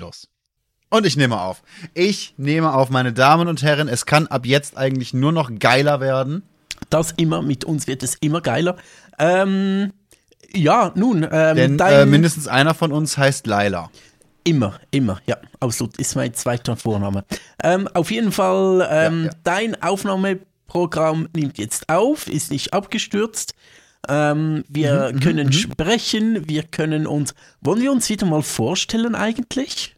Los. Und ich nehme auf. Ich nehme auf, meine Damen und Herren. Es kann ab jetzt eigentlich nur noch geiler werden. Das immer, mit uns wird es immer geiler. Ähm, ja, nun. Ähm, Denn äh, mindestens einer von uns heißt Laila. Immer, immer, ja, absolut. Ist mein zweiter Vorname. Ähm, auf jeden Fall, ähm, ja, ja. dein Aufnahmeprogramm nimmt jetzt auf, ist nicht abgestürzt. Ähm, wir mhm, mhm können mhm. sprechen, wir können uns. Wollen wir uns wieder mal vorstellen eigentlich?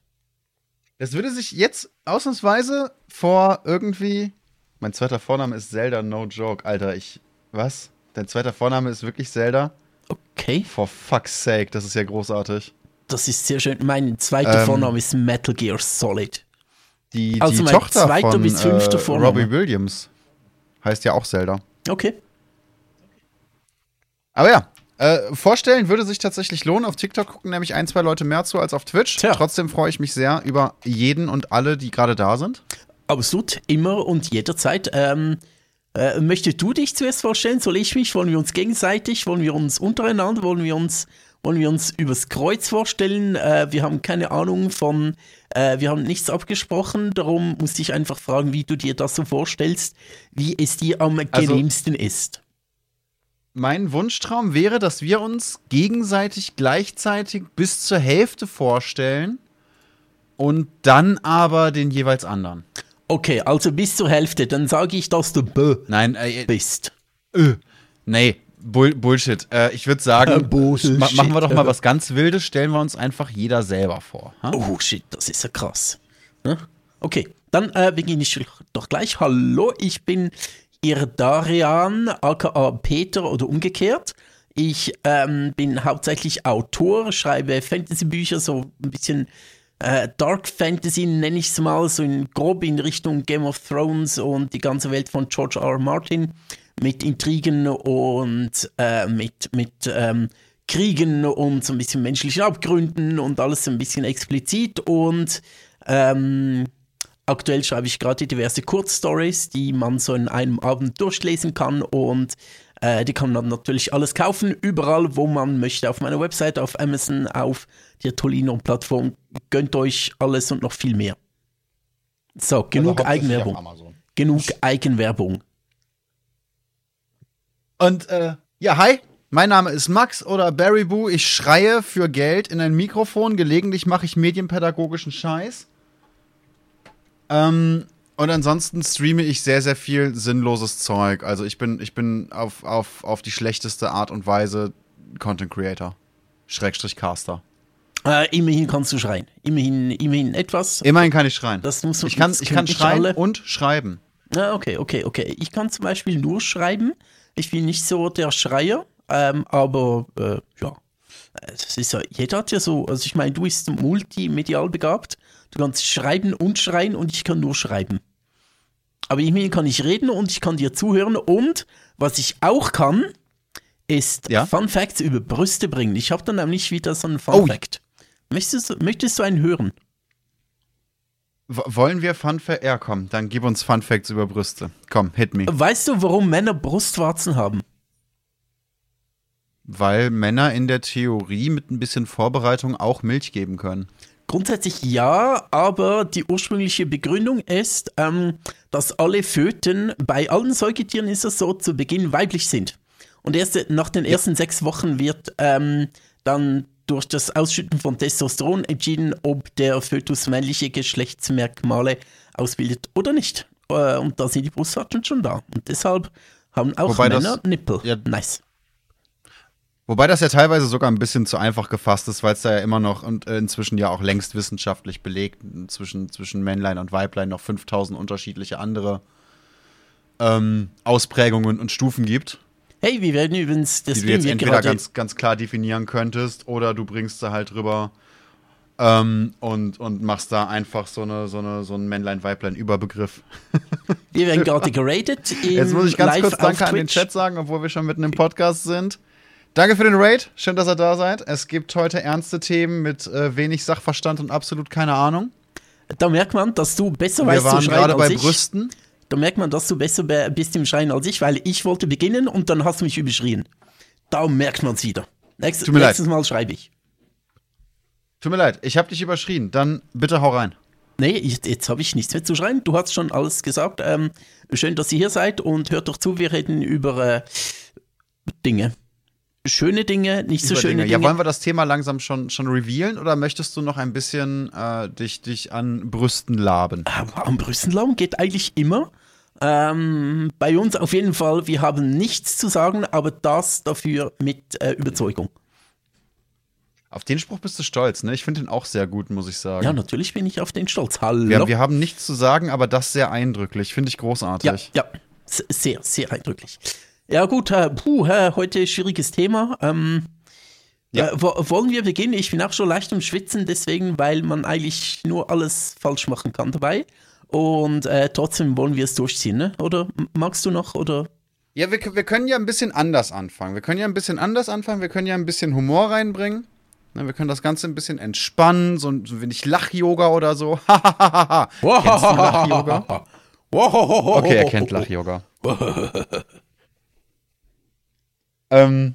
Es würde sich jetzt ausnahmsweise vor irgendwie. Mein zweiter Vorname ist Zelda, no joke. Alter, ich. Was? Dein zweiter Vorname ist wirklich Zelda? Okay. For fuck's sake, das ist ja großartig. Das ist sehr schön. Mein zweiter ähm, Vorname ist Metal Gear Solid. Die, die also mein Tochter zweiter von, bis fünfter äh, Vorname. Robbie Williams heißt ja auch Zelda. Okay. Aber ja, äh, vorstellen würde sich tatsächlich lohnen. Auf TikTok gucken nämlich ein, zwei Leute mehr zu als auf Twitch. Tja. Trotzdem freue ich mich sehr über jeden und alle, die gerade da sind. Absolut, immer und jederzeit. Ähm, äh, möchtest du dich zuerst vorstellen? Soll ich mich? Wollen wir uns gegenseitig? Wollen wir uns untereinander? Wollen wir uns, wollen wir uns übers Kreuz vorstellen? Äh, wir haben keine Ahnung von, äh, wir haben nichts abgesprochen. Darum musste ich einfach fragen, wie du dir das so vorstellst, wie es dir am also, genehmsten ist mein Wunschtraum wäre, dass wir uns gegenseitig gleichzeitig bis zur Hälfte vorstellen und dann aber den jeweils anderen. Okay, also bis zur Hälfte, dann sage ich, dass du B Nein, äh, bist. Ö. Nee, Bull Bullshit. Äh, ich würde sagen, äh, ma machen wir doch mal was ganz Wildes, stellen wir uns einfach jeder selber vor. Ha? Oh shit, das ist ja krass. Okay, dann äh, beginne ich doch gleich. Hallo, ich bin Irdarian, aka Peter oder umgekehrt. Ich ähm, bin hauptsächlich Autor, schreibe Fantasy-Bücher, so ein bisschen äh, Dark Fantasy nenne ich es mal, so in, grob in Richtung Game of Thrones und die ganze Welt von George R. R. Martin mit Intrigen und äh, mit, mit ähm, Kriegen und so ein bisschen menschlichen Abgründen und alles so ein bisschen explizit und ähm, Aktuell schreibe ich gerade diverse Kurzstories, die man so in einem Abend durchlesen kann und äh, die kann man natürlich alles kaufen, überall, wo man möchte. Auf meiner Website, auf Amazon, auf der Tolino-Plattform. Gönnt euch alles und noch viel mehr. So, also genug also Eigenwerbung. Genug Eigenwerbung. Und äh, ja, hi, mein Name ist Max oder Barry Boo. Ich schreie für Geld in ein Mikrofon. Gelegentlich mache ich medienpädagogischen Scheiß. Ähm, und ansonsten streame ich sehr, sehr viel sinnloses Zeug. Also ich bin, ich bin auf, auf, auf die schlechteste Art und Weise Content Creator. Schrägstrich Caster. Äh, immerhin kannst du schreien. Immerhin, immerhin etwas. Immerhin kann ich schreien. Das musst du, ich kann, ich kann schreien alle. und schreiben. Ah, okay, okay, okay. Ich kann zum Beispiel nur schreiben. Ich bin nicht so der Schreier, ähm, aber äh, ja. Es ist ja, jeder hat ja so, also ich meine, du bist multimedial begabt Du kannst schreiben und schreien und ich kann nur schreiben. Aber immerhin kann ich reden und ich kann dir zuhören und was ich auch kann, ist ja? Fun Facts über Brüste bringen. Ich habe dann nämlich wieder so einen Fun oh. Fact. Möchtest, möchtest du einen hören? wollen wir Fun Facts? Ja, komm, dann gib uns Fun Facts über Brüste. Komm, hit me. Weißt du, warum Männer Brustwarzen haben? Weil Männer in der Theorie mit ein bisschen Vorbereitung auch Milch geben können. Grundsätzlich ja, aber die ursprüngliche Begründung ist, ähm, dass alle Föten, bei allen Säugetieren ist es so, zu Beginn weiblich sind. Und erst nach den ersten ja. sechs Wochen wird ähm, dann durch das Ausschütten von Testosteron entschieden, ob der Fötus männliche Geschlechtsmerkmale ausbildet oder nicht. Äh, und da sind die Brustwarzen schon da. Und deshalb haben auch Wobei Männer das, Nippel. Ja, nice. Wobei das ja teilweise sogar ein bisschen zu einfach gefasst ist, weil es da ja immer noch und äh, inzwischen ja auch längst wissenschaftlich belegt, zwischen, zwischen Männlein und Weiblein noch 5000 unterschiedliche andere ähm, Ausprägungen und Stufen gibt. Hey, wir werden übrigens das Die du jetzt entweder ganz, ganz klar definieren könntest oder du bringst da halt rüber ähm, und, und machst da einfach so, eine, so, eine, so einen Männlein-Weiblein-Überbegriff. Wir werden gerade geratet. Jetzt muss ich ganz kurz Danke an den Chat sagen, obwohl wir schon mitten im Podcast sind. Danke für den Raid. Schön, dass ihr da seid. Es gibt heute ernste Themen mit äh, wenig Sachverstand und absolut keine Ahnung. Da merkt man, dass du besser Wir weißt waren zu schreien gerade als bei ich. Brüsten. Da merkt man, dass du besser bist im Schreien als ich, weil ich wollte beginnen und dann hast du mich überschrien. Da merkt man es wieder. Nächst, Tut mir nächstes leid. Mal schreibe ich. Tut mir leid, ich habe dich überschrien. Dann bitte hau rein. Nee, ich, jetzt habe ich nichts mehr zu schreiben. Du hast schon alles gesagt. Ähm, schön, dass ihr hier seid und hört doch zu, wir reden über äh, Dinge. Schöne Dinge, nicht so schöne Dinge. Ja, wollen wir das Thema langsam schon, schon revealen oder möchtest du noch ein bisschen äh, dich, dich an Brüsten laben? Aber am Brüstenlaum geht eigentlich immer. Ähm, bei uns auf jeden Fall, wir haben nichts zu sagen, aber das dafür mit äh, Überzeugung. Auf den Spruch bist du stolz, ne? Ich finde den auch sehr gut, muss ich sagen. Ja, natürlich bin ich auf den stolz. Hallo. wir, wir haben nichts zu sagen, aber das sehr eindrücklich. Finde ich ja, großartig. ja, S- sehr, sehr eindrücklich. Ja gut, äh, puh, äh, heute schwieriges Thema. Ähm, Ja. äh, wo, wollen wir beginnen? Ich bin auch schon leicht am Schwitzen, deswegen, weil man eigentlich nur alles falsch machen kann dabei. Und äh, trotzdem wollen wir es durchziehen, ne? Oder magst du noch? Oder? Ja, wir, wir können ja ein bisschen anders anfangen. Wir können ja ein bisschen anders anfangen. Wir können ja ein bisschen Humor reinbringen. Ne, wir können das Ganze ein bisschen entspannen, so ein, so wenig Lach-Yoga oder so. Kennst du Lach-Yoga? Okay, er kennt Lach-Yoga. ähm,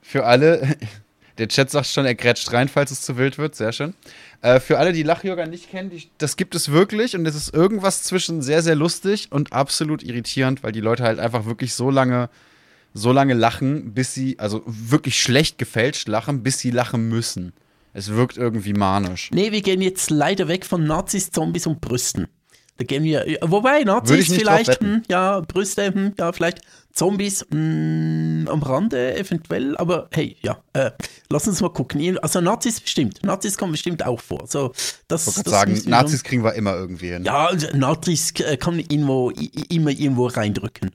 für alle, der Chat sagt schon, er grätscht rein, falls es zu wild wird. Sehr schön. Äh, für alle, die Lach-Yoga nicht kennen, die, das gibt es wirklich und es ist irgendwas zwischen sehr, sehr lustig und absolut irritierend, weil die Leute halt einfach wirklich so lange, so lange lachen, bis sie, also wirklich schlecht gefälscht lachen, bis sie lachen müssen. Es wirkt irgendwie manisch. Nee, wir gehen jetzt leider weg von Nazis, Zombies und Brüsten. Da gehen wir, wobei Nazis vielleicht, hm, ja, Brüste, hm, ja, vielleicht Zombies hm, am Rande eventuell, aber hey, ja, äh, lass uns mal gucken. Also Nazis bestimmt, Nazis kommen bestimmt auch vor. So, das, Ich das sagen, Nazis kriegen wir immer irgendwie hin. schon- Ja, also Nazis äh, kann irgendwo, immer irgendwo reindrücken.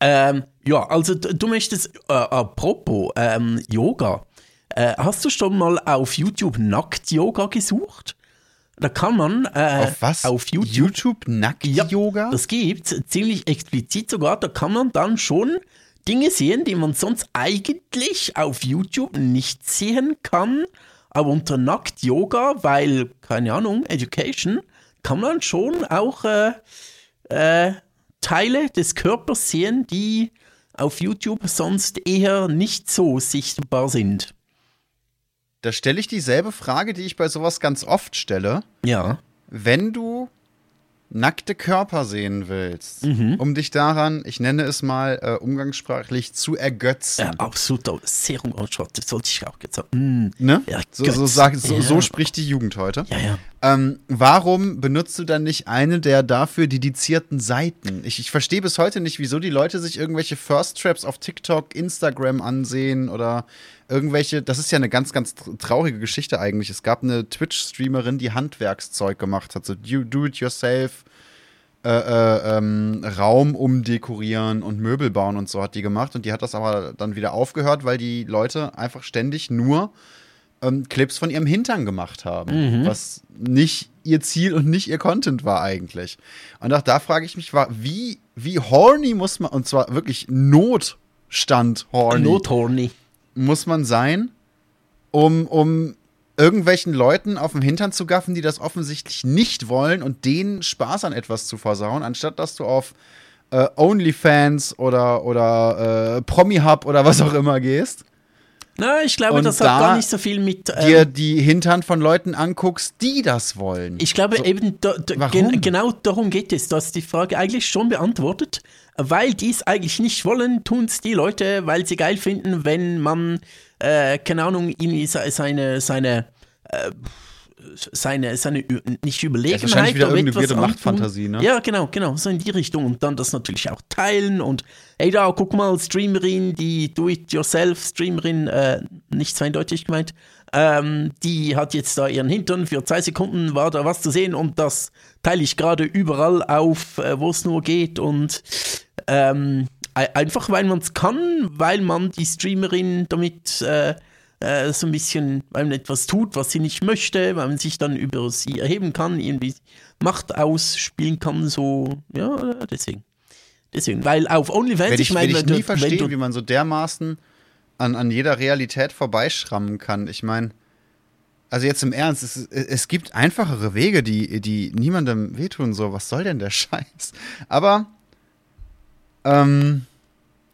Ähm, ja, also du möchtest, äh, apropos ähm, Yoga, äh, hast du schon mal auf YouTube Nackt-Yoga gesucht? Da kann man äh, Auf was? auf YouTube, YouTube Nackt-Yoga? das gibt's ziemlich explizit sogar, da kann man dann schon Dinge sehen, die man sonst eigentlich auf YouTube nicht sehen kann, aber unter Nackt-Yoga, weil, keine Ahnung, Education, kann man schon auch äh, äh, Teile des Körpers sehen, die auf YouTube sonst eher nicht so sichtbar sind. Da stelle ich dieselbe Frage, die ich bei sowas ganz oft stelle. Ja. Wenn du nackte Körper sehen willst, Mhm. um dich daran, ich nenne es mal äh, umgangssprachlich, zu ergötzen. Äh, absolut, sehr unanschaulich, das sollte ich auch jetzt sagen. Mm, Ne? Ja, so, so, sag, so, Ja. so spricht die Jugend heute. ja, ja. Ähm, warum benutzt du dann nicht eine der dafür dedizierten Seiten? Ich, ich verstehe bis heute nicht, wieso die Leute sich irgendwelche First Traps auf TikTok, Instagram ansehen oder irgendwelche. Das ist ja eine ganz, ganz tr- traurige Geschichte eigentlich. Es gab eine Twitch-Streamerin, die Handwerkszeug gemacht hat, so do, do it yourself. Äh, äh, ähm, Raum umdekorieren und Möbel bauen und so hat die gemacht und die hat das aber dann wieder aufgehört, weil die Leute einfach ständig nur ähm, Clips von ihrem Hintern gemacht haben, was nicht ihr Ziel und nicht ihr Content war eigentlich. Und auch da frage ich mich, war, wie, wie horny muss man, und zwar wirklich Notstand horny, Nothorny. Muss man sein, um, um irgendwelchen Leuten auf den Hintern zu gaffen, die das offensichtlich nicht wollen und denen Spaß an etwas zu versauen, anstatt dass du auf äh, OnlyFans oder, oder äh, Promi-Hub oder was auch immer gehst Na, ich glaube, Und das da hat gar nicht so viel mit. dir Ähm, die Hintern von Leuten anguckst, die das wollen. ich glaube eben, da, da, gen, genau darum geht es. Du hast die Frage eigentlich schon beantwortet. Weil die es eigentlich nicht wollen, tun es die Leute, weil sie geil finden, wenn man, äh, keine Ahnung, se- seine, seine, äh, seine, seine, nicht Überlegenheit. wahrscheinlich wieder irgendeine antun. Machtfantasie, ne? Ja, genau, genau, so in die Richtung. Und dann das natürlich auch teilen und, ey da, guck mal, Streamerin, die Do-it-yourself-Streamerin, äh, nicht zweideutig gemeint, ähm, die hat jetzt da ihren Hintern, für zwei Sekunden war da was zu sehen und das teile ich gerade überall auf, äh, wo es nur geht und ähm, ei- einfach weil man es kann, weil man die Streamerin damit äh, äh, so ein bisschen, weil man etwas tut, was sie nicht möchte, weil man sich dann über sie erheben kann, irgendwie Macht ausspielen kann, so, ja, deswegen. Deswegen, weil auf OnlyFans, ich, ich meine, ich nie verstehen, wie man so dermaßen an, an jeder Realität vorbeischrammen kann. Ich meine, also jetzt im Ernst, es, es gibt einfachere Wege, die, die niemandem wehtun. So, was soll denn der Scheiß? Aber, ähm,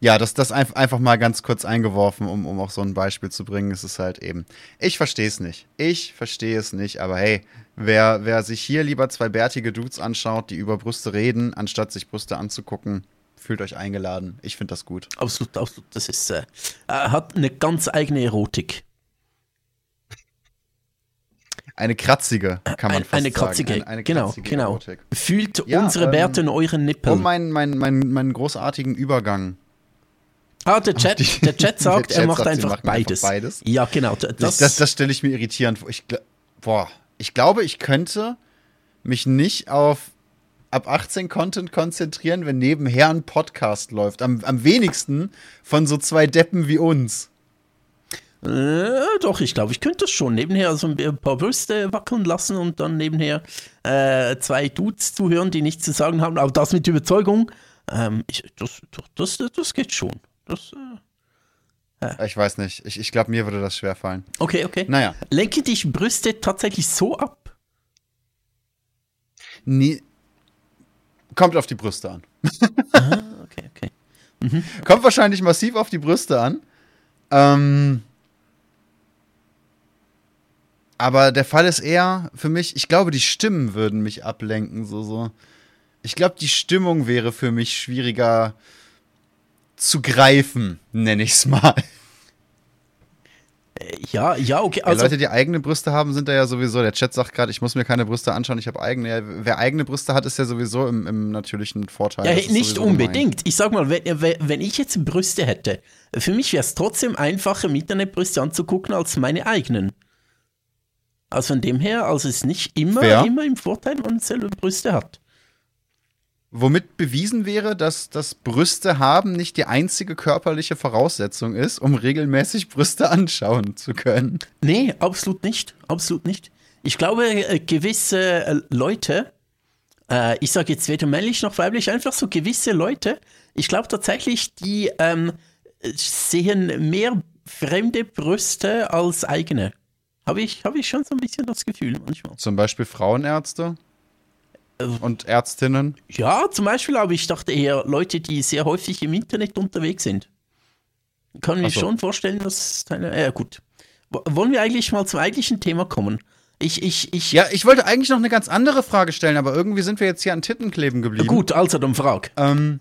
ja, das, das einfach mal ganz kurz eingeworfen, um, um auch so ein Beispiel zu bringen. Es ist halt eben, ich verstehe es nicht. Ich verstehe es nicht, aber hey, wer, wer sich hier lieber zwei bärtige Dudes anschaut, die über Brüste reden, anstatt sich Brüste anzugucken, fühlt euch eingeladen. Ich finde das gut. Absolut, absolut. Das ist, äh, hat eine ganz eigene Erotik. Eine kratzige, kann man ein, fast eine kratzige, sagen. Eine, eine genau, kratzige genau. Erotik. Fühlt ja, unsere Bärte ähm, in euren Nippeln. Um meinen, meinen, meinen, meinen großartigen Übergang Ah, der Chat, die, der Chat sagt, der Chat er macht, sagt, einfach, beides. einfach, beides. Ja, genau. Das, das, das stelle ich mir irritierend vor. Ich, boah, ich glaube, ich könnte mich nicht auf ab 18 Content konzentrieren, wenn nebenher ein Podcast läuft. Am, am wenigsten von so zwei Deppen wie uns. Äh, doch, ich glaube, ich könnte das schon. Nebenher so ein paar Brüste wackeln lassen und dann nebenher äh, zwei Dudes zuhören, die nichts zu sagen haben. Aber das mit Überzeugung, ähm, ich, das, das, das geht schon. Das, äh. Ich weiß nicht. Ich, ich glaube, mir würde das schwer fallen. Okay, okay. Naja. Lenke dich Brüste tatsächlich so ab? Nie. Kommt auf die Brüste an. ah, okay, okay. Mhm. Kommt wahrscheinlich massiv auf die Brüste an. Ähm, aber der Fall ist eher für mich, ich glaube, die Stimmen würden mich ablenken. So, so. Ich glaube, die Stimmung wäre für mich schwieriger zu greifen, nenne ich es mal. Äh, ja, ja, okay. Also ja, Leute, die eigene Brüste haben, sind da ja sowieso. Der Chat sagt gerade, ich muss mir keine Brüste anschauen, ich habe eigene. Ja, wer eigene Brüste hat, ist ja sowieso im, im natürlichen Vorteil. Ja, nicht unbedingt. Ich sag mal, wenn, wenn ich jetzt Brüste hätte, für mich wäre es trotzdem einfacher, Internetbrüste anzugucken als meine eigenen. Also von dem her, also es ist nicht immer, immer im Vorteil, wenn man selber Brüste hat. Womit bewiesen wäre, dass das Brüste haben nicht die einzige körperliche Voraussetzung ist, um regelmäßig Brüste anschauen zu können. Nee, absolut nicht. Absolut nicht. Ich glaube, äh, gewisse äh, Leute, äh, ich sage jetzt weder männlich noch weiblich, einfach so gewisse Leute, ich glaube tatsächlich, die ähm, sehen mehr fremde Brüste als eigene. Habe ich, hab ich schon so ein bisschen das Gefühl manchmal. Zum Beispiel Frauenärzte? Und Ärztinnen? Ja, zum Beispiel, aber ich dachte eher Leute, die sehr häufig im Internet unterwegs sind. Kann mir so. schon vorstellen, dass deine. Ja, gut. Wollen wir eigentlich mal zum eigentlichen Thema kommen? Ich, ich, ich. Ja, ich wollte eigentlich noch eine ganz andere Frage stellen, aber irgendwie sind wir jetzt hier an Titten kleben geblieben. Gut, also dann frag. Ähm,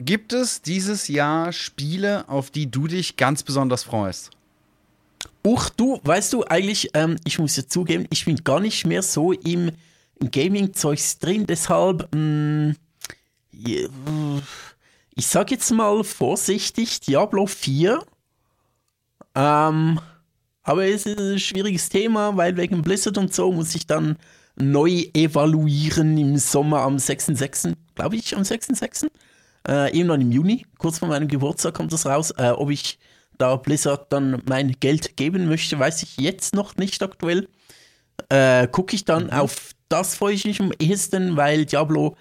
gibt es dieses Jahr Spiele, auf die du dich ganz besonders freust? Uch, du, weißt du, eigentlich, ähm, ich muss ja zugeben, ich bin gar nicht mehr so im Gaming-Zeugs drin, deshalb, mh, mm, ich sag jetzt mal vorsichtig, Diablo 4. Ähm, aber es ist ein schwieriges Thema, weil wegen Blizzard und so muss ich dann neu evaluieren im Sommer am 6.6., glaube ich, am 6.6. Äh, irgendwann im Juni, kurz vor meinem Geburtstag kommt das raus. Äh, ob ich da Blizzard dann mein Geld geben möchte, weiß ich jetzt noch nicht aktuell. Äh, Gucke ich dann mhm. auf das freue ich mich am ehesten, weil Diablo,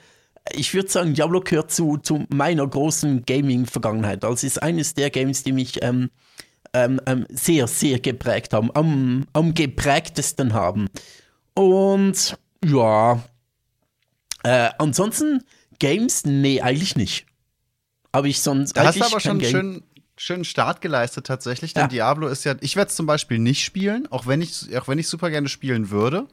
ich würde sagen, Diablo gehört zu, zu meiner großen Gaming-Vergangenheit. Also ist eines der Games, die mich ähm, ähm, ähm, sehr, sehr geprägt haben, am, am geprägtesten haben. Und ja, äh, ansonsten Games, nee, eigentlich nicht. Aber ich sonst. Da hast du aber schon einen schönen, schönen Start geleistet tatsächlich, denn ja. Diablo ist ja, ich werde es zum Beispiel nicht spielen, auch wenn ich, auch wenn ich super gerne spielen würde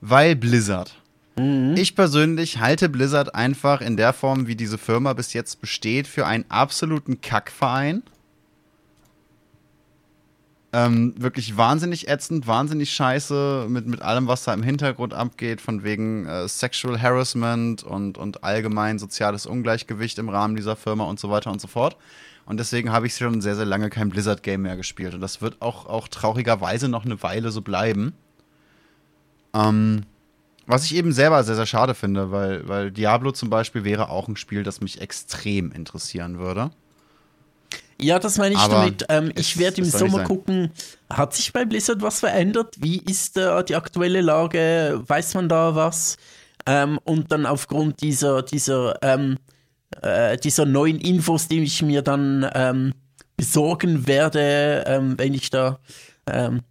weil Blizzard. Mhm. Ich persönlich halte Blizzard einfach in der Form, wie diese Firma bis jetzt besteht, für einen absoluten Kackverein. Ähm, wirklich wahnsinnig ätzend, wahnsinnig scheiße mit, mit allem, was da im Hintergrund abgeht, von wegen äh, Sexual Harassment und, und allgemein soziales Ungleichgewicht im Rahmen dieser Firma und so weiter und so fort. Und deswegen habe ich schon sehr, sehr lange kein Blizzard-Game mehr gespielt. Und das wird auch, auch traurigerweise noch eine Weile so bleiben. Ähm, was ich eben selber sehr, sehr schade finde, weil, weil Diablo zum Beispiel wäre auch ein Spiel, das mich extrem interessieren würde. Ja, das meine ich Aber damit. Ähm, ich werde im Sommer gucken, hat sich bei Blizzard was verändert? Wie ist äh, die aktuelle Lage? Weiß man da was? Ähm, und dann aufgrund dieser, dieser, ähm, äh, dieser neuen Infos, die ich mir dann ähm, besorgen werde, ähm, wenn ich da ähm,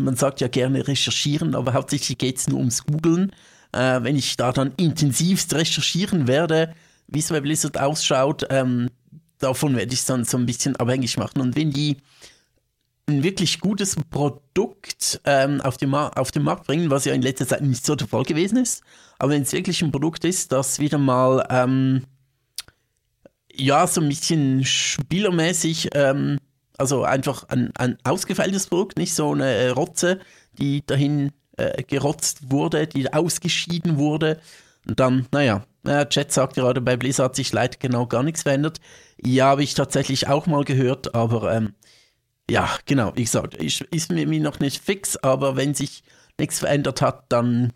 man sagt ja gerne recherchieren, aber hauptsächlich geht es nur ums Googlen. Äh, wenn ich da dann intensivst recherchieren werde, wie es bei Blizzard ausschaut, ähm, davon werde ich es dann so ein bisschen abhängig machen. Und wenn die ein wirklich gutes Produkt ähm, auf, den auf den Markt bringen, was ja in letzter Zeit nicht so der Fall gewesen ist, aber wenn es wirklich ein Produkt ist, das wieder mal ähm, ja so ein bisschen spielermäßig, ähm, also einfach ein, ein ausgefeiltes Produkt, nicht so eine Rotze, die dahin äh, gerotzt wurde, die ausgeschieden wurde. Und dann, naja, äh, Chat sagt gerade, bei Blizzard hat sich leider genau gar nichts verändert. Ja, habe ich tatsächlich auch mal gehört, aber ähm, ja, genau, wie gesagt, ist, ist mir noch nicht fix, aber wenn sich nichts verändert hat, dann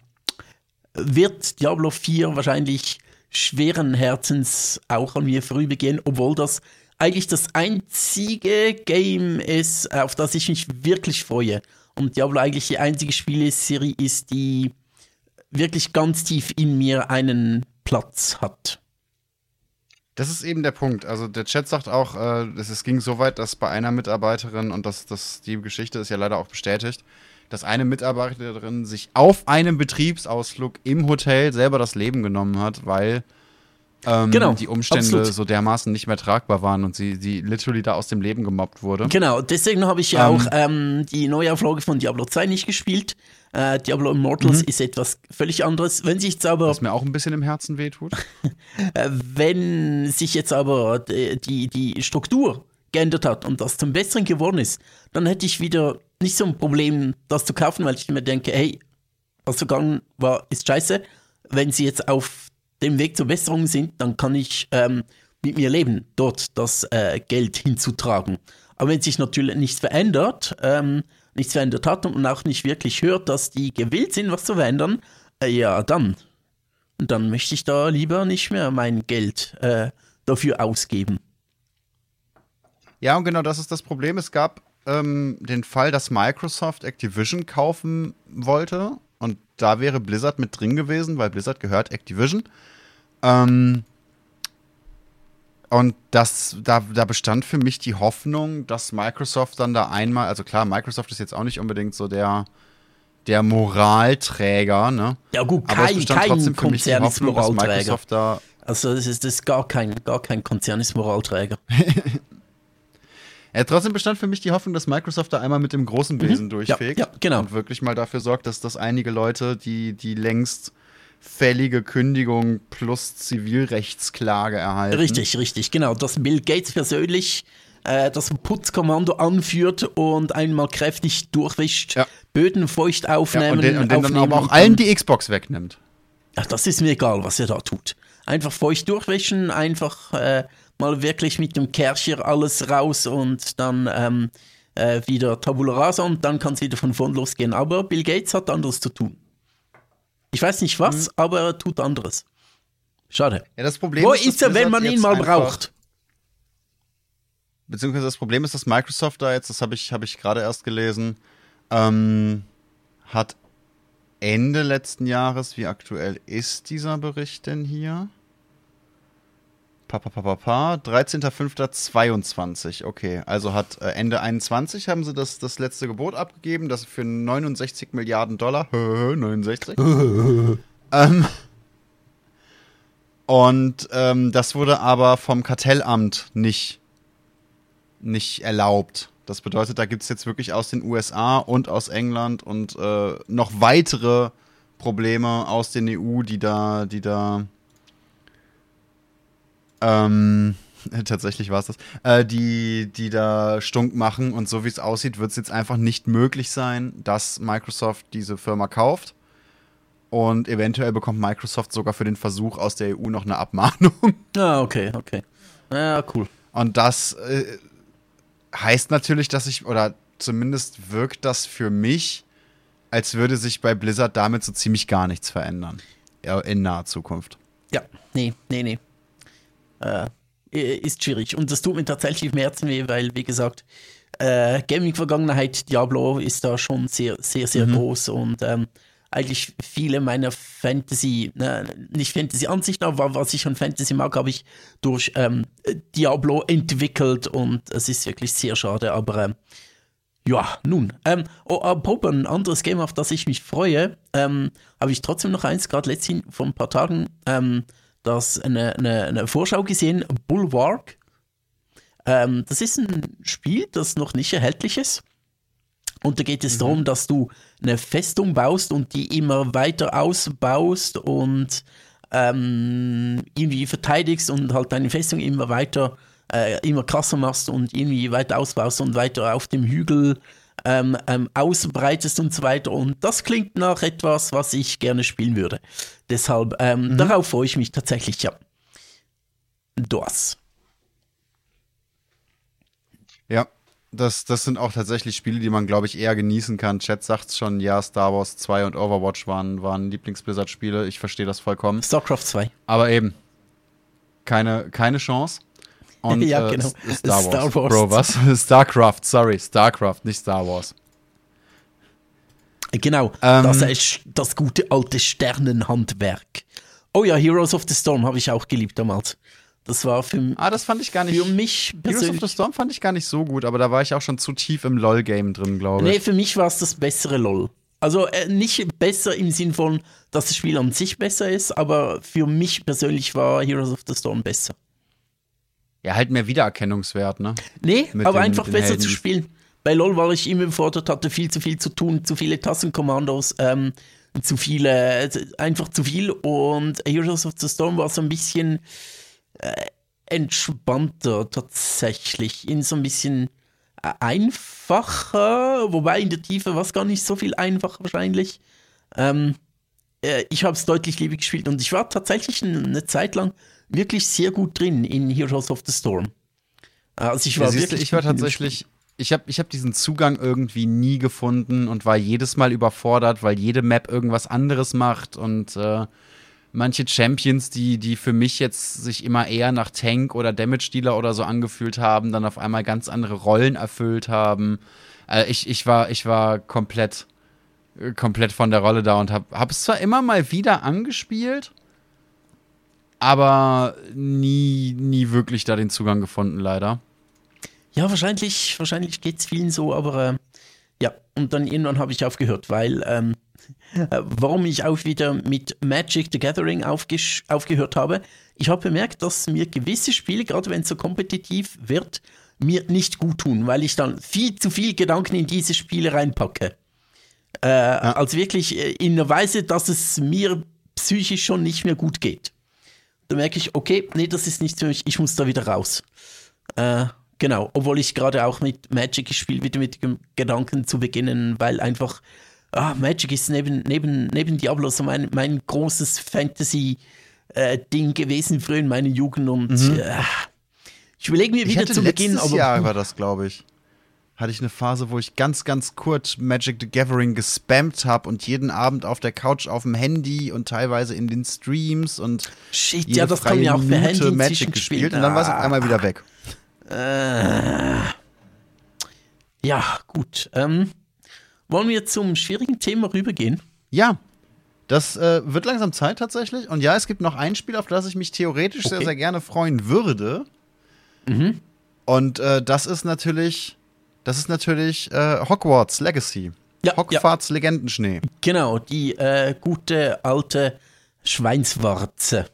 wird Diablo 4 wahrscheinlich schweren Herzens auch an mir vorübergehen, obwohl das eigentlich das einzige Game ist, auf das ich mich wirklich freue. Und Diablo eigentlich die einzige Spieleserie ist, die wirklich ganz tief in mir einen Platz hat. Das ist eben der Punkt. Also der Chat sagt auch, äh, es ging so weit, dass bei einer Mitarbeiterin, und das, das, die Geschichte ist ja leider auch bestätigt, dass eine Mitarbeiterin sich auf einem Betriebsausflug im Hotel selber das Leben genommen hat, weil ähm, genau, die Umstände absolut. so dermaßen nicht mehr tragbar waren und sie, sie literally da aus dem Leben gemobbt wurde. Genau, deswegen habe ich ja ähm, auch ähm, die Neuauflage von Diablo 2 nicht gespielt. Äh, Diablo Immortals mhm. ist etwas völlig anderes. Wenn sich jetzt aber. Was mir auch ein bisschen im Herzen wehtut. Äh, wenn sich jetzt aber die, die Struktur geändert hat und das zum Besseren geworden ist, dann hätte ich wieder nicht so ein Problem, das zu kaufen, weil ich mir denke, hey, was vergangen war, ist scheiße. Wenn sie jetzt auf dem Weg zur Besserung sind, dann kann ich ähm, mit mir leben, dort das äh, Geld hinzutragen. Aber wenn sich natürlich nichts verändert, ähm, nichts verändert hat und man auch nicht wirklich hört, dass die gewillt sind, was zu verändern, äh, ja, dann. Dann möchte ich da lieber nicht mehr mein Geld äh, dafür ausgeben. Ja, und genau das ist das Problem. Es gab ähm, den Fall, dass Microsoft Activision kaufen wollte. Und da wäre Blizzard mit drin gewesen, weil Blizzard gehört Activision. Ähm, und das, da, da bestand für mich die Hoffnung, dass Microsoft dann da einmal, also klar, Microsoft ist jetzt auch nicht unbedingt so der, der Moralträger, ne? Ja gut, kein, Aber es bestand kein trotzdem für mich die Hoffnung, dass Microsoft da also das ist, das ist gar kein, gar kein Konzern ist Moralträger. Ja, trotzdem bestand für mich die Hoffnung, dass Microsoft da einmal mit dem großen mhm. Besen mhm. durchfegt. Ja, ja, genau. Und wirklich mal dafür sorgt, dass das einige Leute, die, die längst fällige Kündigung plus Zivilrechtsklage erhalten. Richtig, richtig, genau. Dass Bill Gates persönlich äh, das Putzkommando anführt und einmal kräftig durchwischt, ja. Böden feucht aufnehmen. Ja, und den, und den dann aber auch allen die Xbox wegnimmt. Ach, das ist mir egal, was er da tut. Einfach feucht durchwischen, einfach äh, mal wirklich mit dem Kercher alles raus und dann ähm, äh, wieder Tabula Rasa und dann kann es wieder von vorn losgehen. Aber Bill Gates hat anderes zu tun. Ich weiß nicht was, mhm. aber er tut anderes. Schade. Ja, das Problem Wo ist, ist er, wenn man ihn mal braucht? Beziehungsweise das Problem ist, dass Microsoft da jetzt, das habe ich, hab ich gerade erst gelesen, ähm, hat Ende letzten Jahres, wie aktuell ist dieser Bericht denn hier? Pa, 13.05.22, okay. Also hat äh, Ende 21 haben sie das, das letzte Gebot abgegeben, das für 69 Milliarden Dollar. 69. ähm, und ähm, das wurde aber vom Kartellamt nicht, nicht erlaubt. Das bedeutet, da gibt es jetzt wirklich aus den USA und aus England und äh, noch weitere Probleme aus den EU, die da, die da ähm, tatsächlich war es das, äh, die, die da stunk machen und so wie es aussieht, wird es jetzt einfach nicht möglich sein, dass Microsoft diese Firma kauft. Und eventuell bekommt Microsoft sogar für den Versuch aus der EU noch eine Abmahnung. Ah, okay, okay. Ja, cool. Und das äh, heißt natürlich, dass ich, oder zumindest wirkt das für mich, als würde sich bei Blizzard damit so ziemlich gar nichts verändern. In naher Zukunft. Ja, nee, nee, nee äh, ist schwierig. Und das tut mir tatsächlich im Herzen weh, weil, wie gesagt, äh, Gaming-Vergangenheit, Diablo ist da schon sehr, sehr, sehr mhm. groß und ähm, eigentlich viele meiner Fantasy, ne, nicht Fantasy-Ansichten, aber was ich an Fantasy mag, habe ich durch ähm, Diablo entwickelt und es ist wirklich sehr schade, aber ähm, ja, nun. Ähm, oh, apropos ein anderes Game, auf das ich mich freue, ähm, habe ich trotzdem noch eins, gerade letztens vor ein paar Tagen, ähm, das eine, eine, eine Vorschau gesehen, Bulwark. Ähm, das ist ein Spiel, das noch nicht erhältlich ist. Und da geht es mhm. darum, dass du eine Festung baust und die immer weiter ausbaust und ähm, irgendwie verteidigst und halt deine Festung immer weiter, äh, immer krasser machst und irgendwie weiter ausbaust und weiter auf dem Hügel ähm, ähm, ausbreitest und so weiter. Und das klingt nach etwas, was ich gerne spielen würde. Deshalb, ähm, mhm. darauf freue ich mich tatsächlich, ja. Das. Ja, das, das sind auch tatsächlich Spiele, die man, glaube ich, eher genießen kann. Chat sagt schon, ja, Star Wars 2 und Overwatch waren, waren Lieblings-Blizzard-Spiele. Ich verstehe das vollkommen. StarCraft 2. Aber eben, keine, keine Chance. Und, ja, äh, genau. Star Wars. Star Wars. Bro, was? StarCraft, sorry, StarCraft, nicht Star Wars. Genau, ähm, das ist das gute alte Sternenhandwerk. Oh ja, Heroes of the Storm habe ich auch geliebt damals. Das war für, ah, das fand ich gar nicht, für mich persönlich. Heroes of the Storm fand ich gar nicht so gut, aber da war ich auch schon zu tief im LOL-Game drin, glaube ich. Nee, für mich war es das bessere LOL. Also äh, nicht besser im Sinn von, dass das Spiel an sich besser ist, aber für mich persönlich war Heroes of the Storm besser. Ja, halt mehr Wiedererkennungswert, ne? Nee, mit aber den, einfach besser Helden. zu spielen. Bei LOL war ich immer überfordert, hatte viel zu viel zu tun, zu viele Tassenkommandos, ähm, zu viele, einfach zu viel. Und Heroes of the Storm war so ein bisschen äh, entspannter tatsächlich, in so ein bisschen äh, einfacher, wobei in der Tiefe war es gar nicht so viel einfacher wahrscheinlich. Ähm, äh, ich habe es deutlich lieber gespielt und ich war tatsächlich eine Zeit lang wirklich sehr gut drin in Heroes of the Storm. Also ich war ja, wirklich. Ich war tatsächlich. Ich habe ich hab diesen Zugang irgendwie nie gefunden und war jedes Mal überfordert, weil jede Map irgendwas anderes macht und äh, manche Champions, die, die für mich jetzt sich immer eher nach Tank oder Damage-Dealer oder so angefühlt haben, dann auf einmal ganz andere Rollen erfüllt haben. Äh, ich, ich, war, ich war komplett, äh, komplett von der Rolle da und habe hab es zwar immer mal wieder angespielt, aber nie, nie wirklich da den Zugang gefunden, leider. Ja, wahrscheinlich, wahrscheinlich geht es vielen so, aber äh, ja, und dann irgendwann habe ich aufgehört, weil ähm, äh, warum ich auch wieder mit Magic the Gathering aufgehört habe, ich habe bemerkt, dass mir gewisse Spiele, gerade wenn es so kompetitiv wird, mir nicht gut tun, weil ich dann viel zu viel Gedanken in diese Spiele reinpacke. Äh, ja. Also wirklich äh, in einer Weise, dass es mir psychisch schon nicht mehr gut geht da merke ich, okay, nee, das ist nichts für mich, ich muss da wieder raus. Äh, genau, obwohl ich gerade auch mit Magic gespielt wieder mit dem Gedanken zu beginnen, weil einfach, ah, Magic ist neben, neben, neben Diablo so mein, mein großes Fantasy- äh, Ding gewesen früher in meiner Jugend und mhm. äh, ich überlege mir wieder zu Beginn. Aber Jahr war das, glaube ich hatte ich eine Phase, wo ich ganz, ganz kurz Magic the Gathering gespammt habe und jeden Abend auf der Couch auf dem Handy und teilweise in den Streams und Shit, jede ja, das freie ja auch für Handy Magic gespielt und dann war es auf einmal wieder weg. Äh, ja, gut. Ähm, wollen wir zum schwierigen Thema rübergehen? Ja, das äh, wird langsam Zeit tatsächlich. Und ja, es gibt noch ein Spiel, auf das ich mich theoretisch okay. sehr, sehr gerne freuen würde. Mhm. Und äh, das ist natürlich das ist natürlich äh, Hogwarts Legacy. Ja, Hogwarts ja. Legendenschnee. Genau, die äh, gute alte Schweinswarze.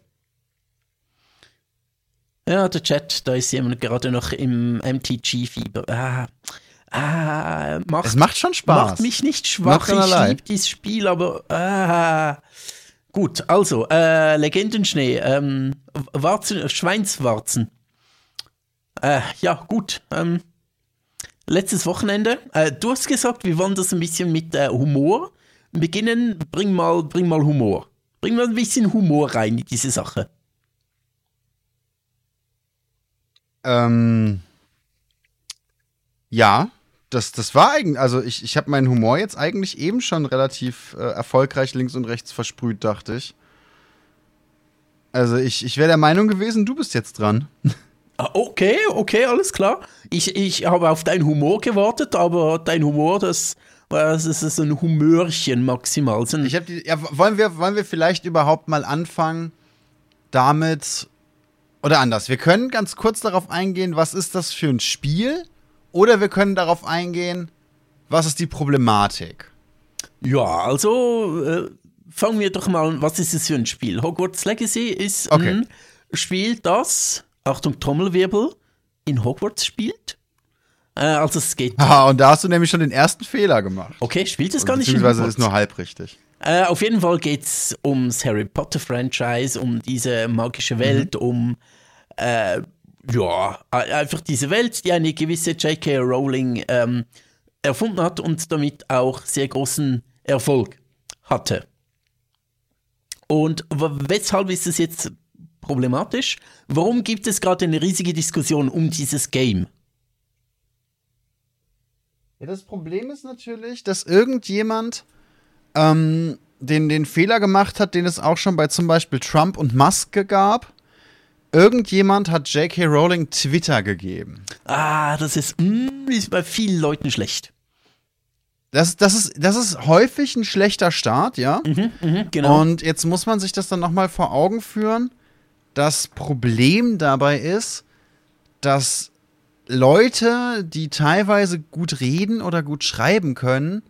Ja, der Chat, da ist jemand gerade noch im MTG-Fieber. Ah, ah, macht, es macht schon Spaß. Macht mich nicht schwach. Ich liebe dieses Spiel, aber ah. Gut, also, äh, Legendenschnee, ähm, Warzen, Schweinswarzen. Äh, ja, gut. Ähm, letztes Wochenende. Äh, du hast gesagt, wir wollen das ein bisschen mit äh, Humor beginnen. Bring mal, bring mal Humor. Bring mal ein bisschen Humor rein in diese Sache. Ähm, ja, das, das war eigentlich, also ich, ich habe meinen Humor jetzt eigentlich eben schon relativ äh, erfolgreich links und rechts versprüht, dachte ich. Also ich, ich wäre der Meinung gewesen, du bist jetzt dran. Ah, okay, okay, alles klar. Ich, ich habe auf deinen Humor gewartet, aber dein Humor, das, das ist ein Humörchen maximal. Ich die, ja, wollen wir, wollen wir vielleicht überhaupt mal anfangen damit, oder anders, wir können ganz kurz darauf eingehen, was ist das für ein Spiel, oder wir können darauf eingehen, was ist die Problematik. Ja, also äh, fangen wir doch mal an, was ist es für ein Spiel? Hogwarts Legacy ist Okay. ein Spiel, das, Achtung, Trommelwirbel, in Hogwarts spielt. Äh, also es geht, Ah, und da hast du nämlich schon den ersten Fehler gemacht. okay, spielt es gar nicht in Beziehungsweise ist nur halb richtig. Äh, auf jeden Fall geht es ums Harry Potter Franchise, um diese magische Welt, um äh, ja, einfach diese Welt, die eine gewisse J.K. Rowling ähm, erfunden hat und damit auch sehr großen Erfolg hatte. Und weshalb ist es jetzt problematisch? Warum gibt es gerade eine riesige Diskussion um dieses Game? Ja, das Problem ist natürlich, dass irgendjemand ähm, den, den Fehler gemacht hat, den es auch schon bei zum Beispiel Trump und Musk gab. Irgendjemand hat J.K. Rowling Twitter gegeben. Ah, das ist, mm, ist bei vielen Leuten schlecht. Das, das, ist, das ist häufig ein schlechter Start, ja. Mhm, genau. Und jetzt muss man sich das dann nochmal vor Augen führen. Das Problem dabei ist, dass Leute, die teilweise gut reden oder gut schreiben können,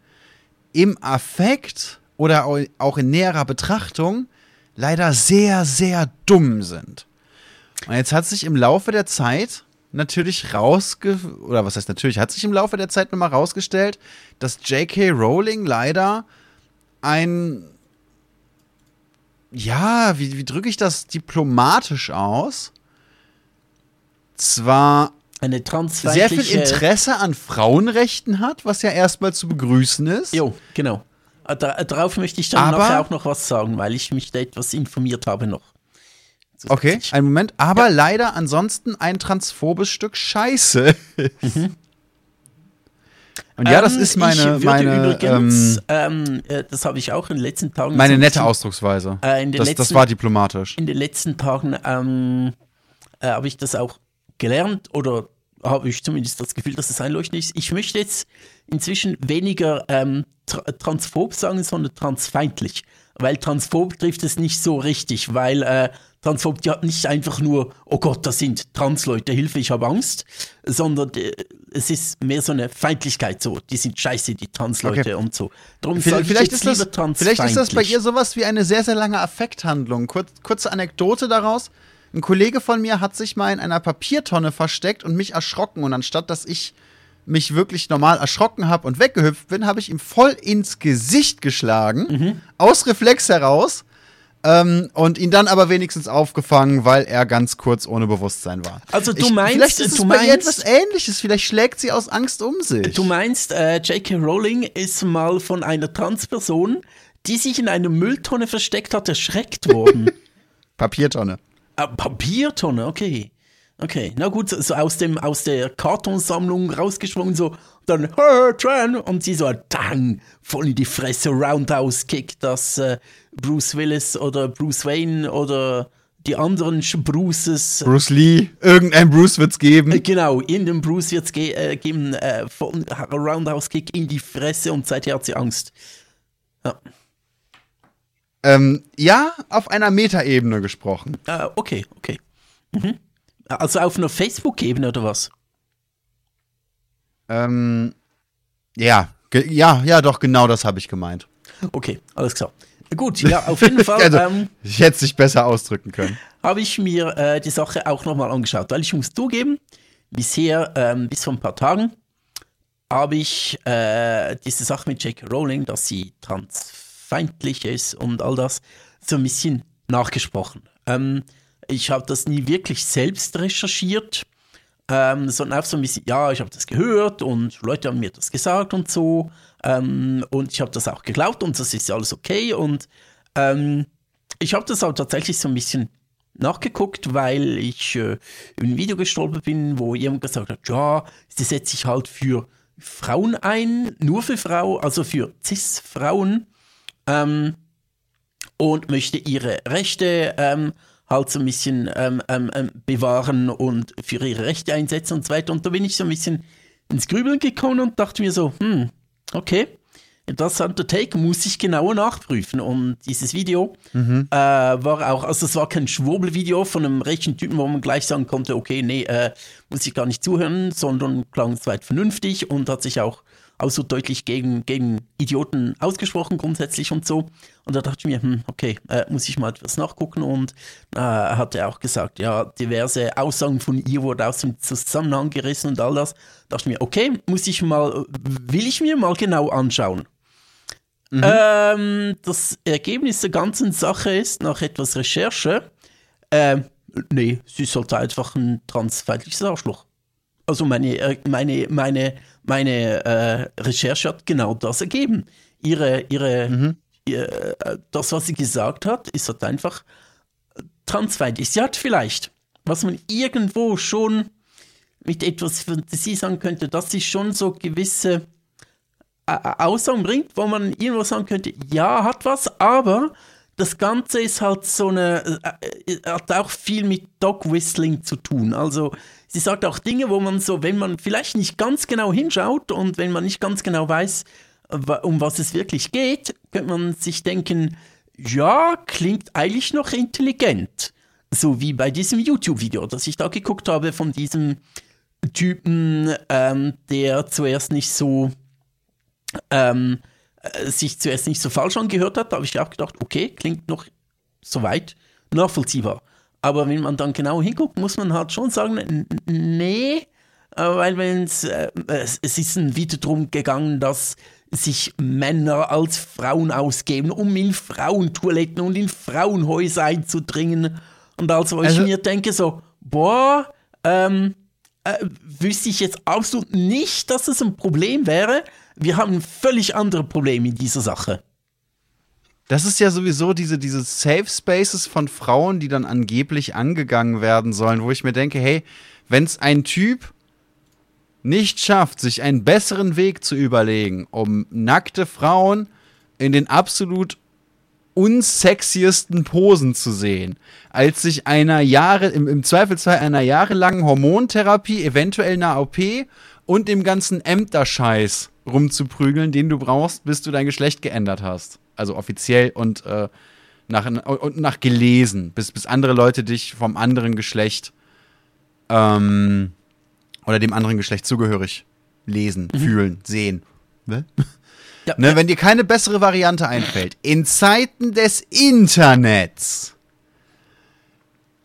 im Affekt oder au- auch in näherer Betrachtung leider sehr, sehr dumm sind. Und jetzt hat sich im Laufe der Zeit natürlich rausge... Oder was heißt natürlich? Hat sich im Laufe der Zeit nochmal rausgestellt, dass J.K. Rowling leider ein ja, wie, wie drücke ich das diplomatisch aus? Zwar eine sehr viel Interesse an Frauenrechten hat, was ja erstmal zu begrüßen ist. Jo, genau. Äh, Da, darauf möchte ich dann Aber- nachher auch noch was sagen, weil ich mich da etwas informiert habe noch. Okay, einen Moment. Aber leider ansonsten ein transphobes Stück Scheiße. Und ja, das Ähm, ist meine, ich meine, übrigens, ähm, ähm, äh, das habe ich auch in den letzten Tagen. meine ein nette Ausdrucksweise. Äh, das, das letzten- war diplomatisch. In den letzten Tagen ähm, äh, habe ich das auch gelernt oder habe ich zumindest das Gefühl, dass es einleuchtend ist. Ich möchte jetzt inzwischen weniger ähm, tra transphob sagen, sondern transfeindlich. Weil transphob trifft es nicht so richtig, weil äh, transphob ja nicht einfach nur, oh Gott, das sind Transleute, Hilfe, ich habe Angst, sondern äh, es ist mehr so eine Feindlichkeit so, die sind scheiße, die Transleute Okay. und so. Darum Vielleicht, vielleicht, ist das, vielleicht ist das bei ihr sowas wie eine sehr, sehr lange Affekthandlung. Kurz, kurze Anekdote daraus. Ein Kollege von mir hat sich mal in einer Papiertonne versteckt und mich erschrocken. Und anstatt dass ich mich wirklich normal erschrocken habe und weggehüpft bin, habe ich ihm voll ins Gesicht geschlagen, Mhm. aus Reflex heraus. Ähm, und ihn dann aber wenigstens aufgefangen, weil er ganz kurz ohne Bewusstsein war. Also du ich, meinst- vielleicht ist es du bei ihr meinst- etwas Ähnliches. Vielleicht schlägt sie aus Angst um sich. Du meinst, äh, J.K. Rowling ist mal von einer Transperson, die sich in einer Mülltonne versteckt hat, erschreckt worden. Papiertonne. ah, Papiertonne, okay. Okay, na gut, so, aus, dem, aus der Kartonsammlung rausgesprungen, so, dann, Tran, und sie so, dang, voll in die Fresse, Roundhouse-Kick, dass äh, Bruce Willis oder Bruce Wayne oder die anderen Bruces Bruce Lee. Irgendein Bruce wird's geben. Äh, Genau, in den Bruce wird es ge äh, geben, äh, von Roundhouse-Kick in die Fresse und seither hat sie Angst. Ja, Ähm, ja, auf einer Metaebene gesprochen. äh, okay, okay. Mhm. Also auf einer Facebook-Ebene oder was? Ähm, ja, ja, ja, doch, genau das habe ich gemeint. Okay, alles klar. Gut, ja, auf jeden Fall Also, ähm, ich hätte es sich besser ausdrücken können. habe ich mir äh, die Sache auch nochmal angeschaut, weil ich muss zugeben, bisher, ähm, bis vor ein paar Tagen, habe ich äh, diese Sache mit J.K. Rowling, dass sie transfeindlich ist und all das, so ein bisschen nachgesprochen. Ähm, ich habe das nie wirklich selbst recherchiert, ähm, sondern auch so ein bisschen, ja, ich habe das gehört und Leute haben mir das gesagt und so. Ähm, und ich habe das auch geglaubt und das ist alles okay. Und ähm, ich habe das auch tatsächlich so ein bisschen nachgeguckt, weil ich äh, in ein Video gestolpert bin, wo jemand gesagt hat, ja, sie setzt sich halt für Frauen ein, nur für Frau, also für Cis-Frauen ähm, und möchte ihre Rechte ähm, halt so ein bisschen ähm, ähm, ähm, bewahren und für ihre Rechte einsetzen und so weiter. Und da bin ich so ein bisschen ins Grübeln gekommen und dachte mir so, hm, okay, interessanter Take, muss ich genauer nachprüfen. Und dieses Video äh, war auch, also es war kein Schwurbelvideo von einem rechten Typen, wo man gleich sagen konnte, okay, nee, äh, muss ich gar nicht zuhören, sondern klang zweit vernünftig und hat sich auch auch so deutlich gegen, gegen Idioten ausgesprochen grundsätzlich und so. Und da dachte ich mir, hm, okay, äh, muss ich mal etwas nachgucken. Und äh, hat er auch gesagt, ja, diverse Aussagen von ihr wurden aus dem Zusammenhang gerissen und all das. Da dachte ich mir, okay, muss ich mal, will ich mir mal genau anschauen. Mhm. Ähm, das Ergebnis der ganzen Sache ist, nach etwas Recherche, äh, nee, sie ist halt einfach ein transfeindliches Arschloch. Also meine, äh, meine, meine, meine äh, Recherche hat genau das ergeben. Ihre, ihre, mhm. ihr, äh, das, was sie gesagt hat, ist halt einfach transfeindlich. Sie hat vielleicht, was man irgendwo schon mit etwas Fantasie sagen könnte, dass sie schon so gewisse Aussagen bringt, wo man irgendwo sagen könnte, ja, hat was, aber das Ganze ist halt so eine, äh, hat auch viel mit Dog Whistling zu tun. Also sie sagt auch Dinge, wo man so, wenn man vielleicht nicht ganz genau hinschaut und wenn man nicht ganz genau weiß, um was es wirklich geht, könnte man sich denken, ja, klingt eigentlich noch intelligent. So wie bei diesem YouTube-Video, das ich da geguckt habe von diesem Typen, ähm, der zuerst nicht so ähm, äh, sich zuerst nicht so falsch angehört hat, habe ich auch gedacht, okay, klingt noch soweit nachvollziehbar. Aber wenn man dann genau hinguckt, muss man halt schon sagen, nee, äh, weil wenn's, äh, es ist wieder darum gegangen, dass sich Männer als Frauen ausgeben, um in Frauentoiletten und in Frauenhäuser einzudringen. Und also, also ich mir denke so, boah, ähm, äh, wüsste ich jetzt absolut nicht, dass es ein Problem wäre, wir haben völlig andere Probleme in dieser Sache. Das ist ja sowieso diese, diese Safe Spaces von Frauen, die dann angeblich angegangen werden sollen, wo ich mir denke, hey, wenn es ein Typ nicht schafft, sich einen besseren Weg zu überlegen, um nackte Frauen in den absolut unsexiesten Posen zu sehen, als sich einer Jahre, im, im Zweifelsfall einer jahrelangen Hormontherapie, eventuell einer OP und dem ganzen Ämterscheiß rumzuprügeln, den du brauchst, bis du dein Geschlecht geändert hast. Also offiziell und, äh, nach, und nach gelesen, bis, bis andere Leute dich vom anderen Geschlecht ähm, oder dem anderen Geschlecht zugehörig lesen, mhm. fühlen, sehen. Ne? Ja, ne. Wenn dir keine bessere Variante einfällt, in Zeiten des Internets,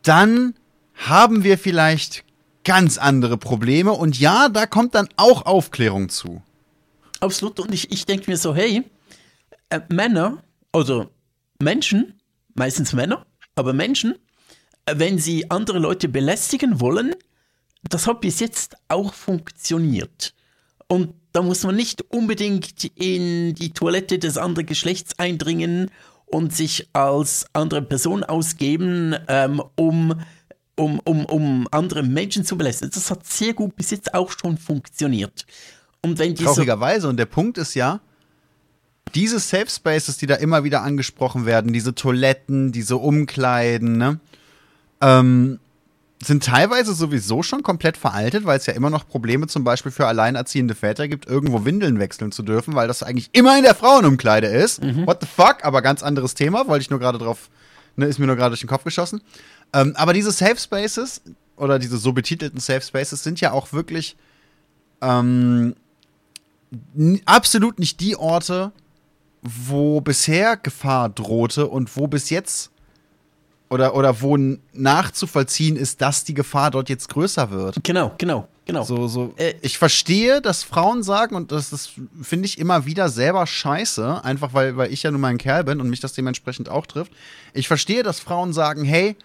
dann haben wir vielleicht ganz andere Probleme. Und ja, da kommt dann auch Aufklärung zu. Absolut. Und ich, ich denke mir so, hey, äh, Männer, also Menschen, meistens Männer, aber Menschen, äh, wenn sie andere Leute belästigen wollen, das hat bis jetzt auch funktioniert. Und da muss man nicht unbedingt in die Toilette des anderen Geschlechts eindringen und sich als andere Person ausgeben, ähm, um um, um, um andere Menschen zu belästigen. Das hat sehr gut bis jetzt auch schon funktioniert. Und wenn die Traurigerweise, und der Punkt ist ja, diese Safe Spaces, die da immer wieder angesprochen werden, diese Toiletten, diese Umkleiden, ne, ähm, sind teilweise sowieso schon komplett veraltet, weil es ja immer noch Probleme zum Beispiel für alleinerziehende Väter gibt, irgendwo Windeln wechseln zu dürfen, weil das eigentlich immer in der Frauenumkleide ist. Mhm. What the fuck? Aber ganz anderes Thema, wollte ich nur gerade drauf, ne, ist mir nur gerade durch den Kopf geschossen. Ähm, aber diese Safe Spaces oder diese so betitelten Safe Spaces sind ja auch wirklich ähm, absolut nicht die Orte, wo bisher Gefahr drohte und wo bis jetzt oder, oder wo nachzuvollziehen ist, dass die Gefahr dort jetzt größer wird. Genau, genau, genau. So, so. Äh, ich verstehe, dass Frauen sagen, und das, das finde ich immer wieder selber scheiße, einfach weil, weil ich ja nun mal ein Kerl bin und mich das dementsprechend auch trifft. Ich verstehe, dass Frauen sagen, hey,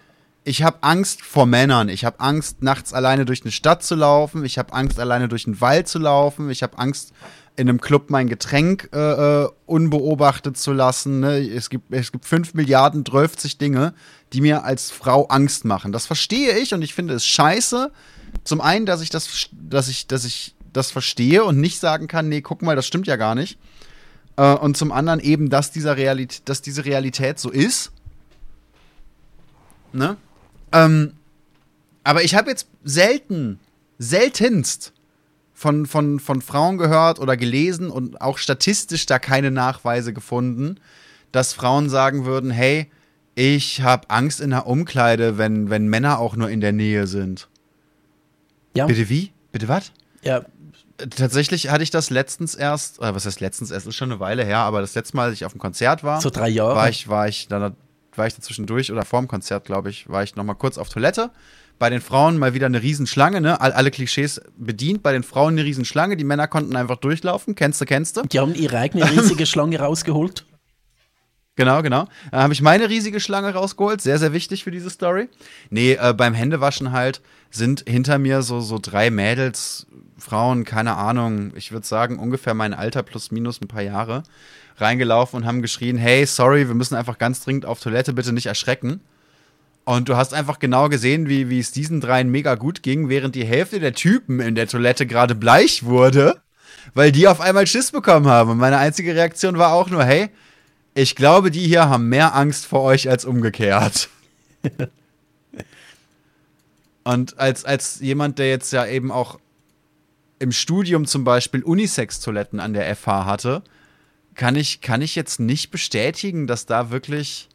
ich habe Angst vor Männern. Ich habe Angst, nachts alleine durch eine Stadt zu laufen. Ich habe Angst, alleine durch einen Wald zu laufen. Ich habe Angst, in einem Club mein Getränk äh, äh unbeobachtet zu lassen. Ne? Es, gibt, es gibt fünf Milliarden, sich Dinge, die mir als Frau Angst machen. Das verstehe ich und ich finde es scheiße. Zum einen, dass ich das, dass ich, dass ich das verstehe und nicht sagen kann, nee, guck mal, das stimmt ja gar nicht. Äh, und zum anderen eben, dass, dieser Realität, dass diese Realität so ist. Ne? Ähm, aber ich habe jetzt selten, seltenst von, von, von Frauen gehört oder gelesen und auch statistisch da keine Nachweise gefunden, dass Frauen sagen würden, hey, ich habe Angst in der Umkleide, wenn, wenn Männer auch nur in der Nähe sind. Ja. Bitte wie? Bitte was? Ja, tatsächlich hatte ich das letztens erst, äh, was heißt letztens erst, ist schon eine Weile her, aber das letzte Mal, als ich auf dem Konzert war, so drei Jahre. war ich, war ich, da, war ich dazwischendurch oder vorm Konzert, glaube ich, war ich noch mal kurz auf Toilette. Bei den Frauen mal wieder eine Riesenschlange, ne? All, alle Klischees bedient. Bei den Frauen eine Riesenschlange. Die Männer konnten einfach durchlaufen. Kennst du, kennst du? Die haben ihre eigene riesige Schlange rausgeholt. Genau, genau. Da habe ich meine riesige Schlange rausgeholt. Sehr, sehr wichtig für diese Story. Nee, äh, beim Händewaschen halt sind hinter mir so, so drei Mädels, Frauen, keine Ahnung, ich würde sagen ungefähr mein Alter plus minus ein paar Jahre, reingelaufen und haben geschrien, hey, sorry, wir müssen einfach ganz dringend auf Toilette, bitte nicht erschrecken. Und du hast einfach genau gesehen, wie, wie es diesen dreien mega gut ging, während die Hälfte der Typen in der Toilette gerade bleich wurde, weil die auf einmal Schiss bekommen haben. Und meine einzige Reaktion war auch nur, hey, ich glaube, die hier haben mehr Angst vor euch als umgekehrt. Und als, als jemand, der jetzt ja eben auch im Studium zum Beispiel Unisex-Toiletten an der FH hatte, kann ich, kann ich jetzt nicht bestätigen, dass da wirklich,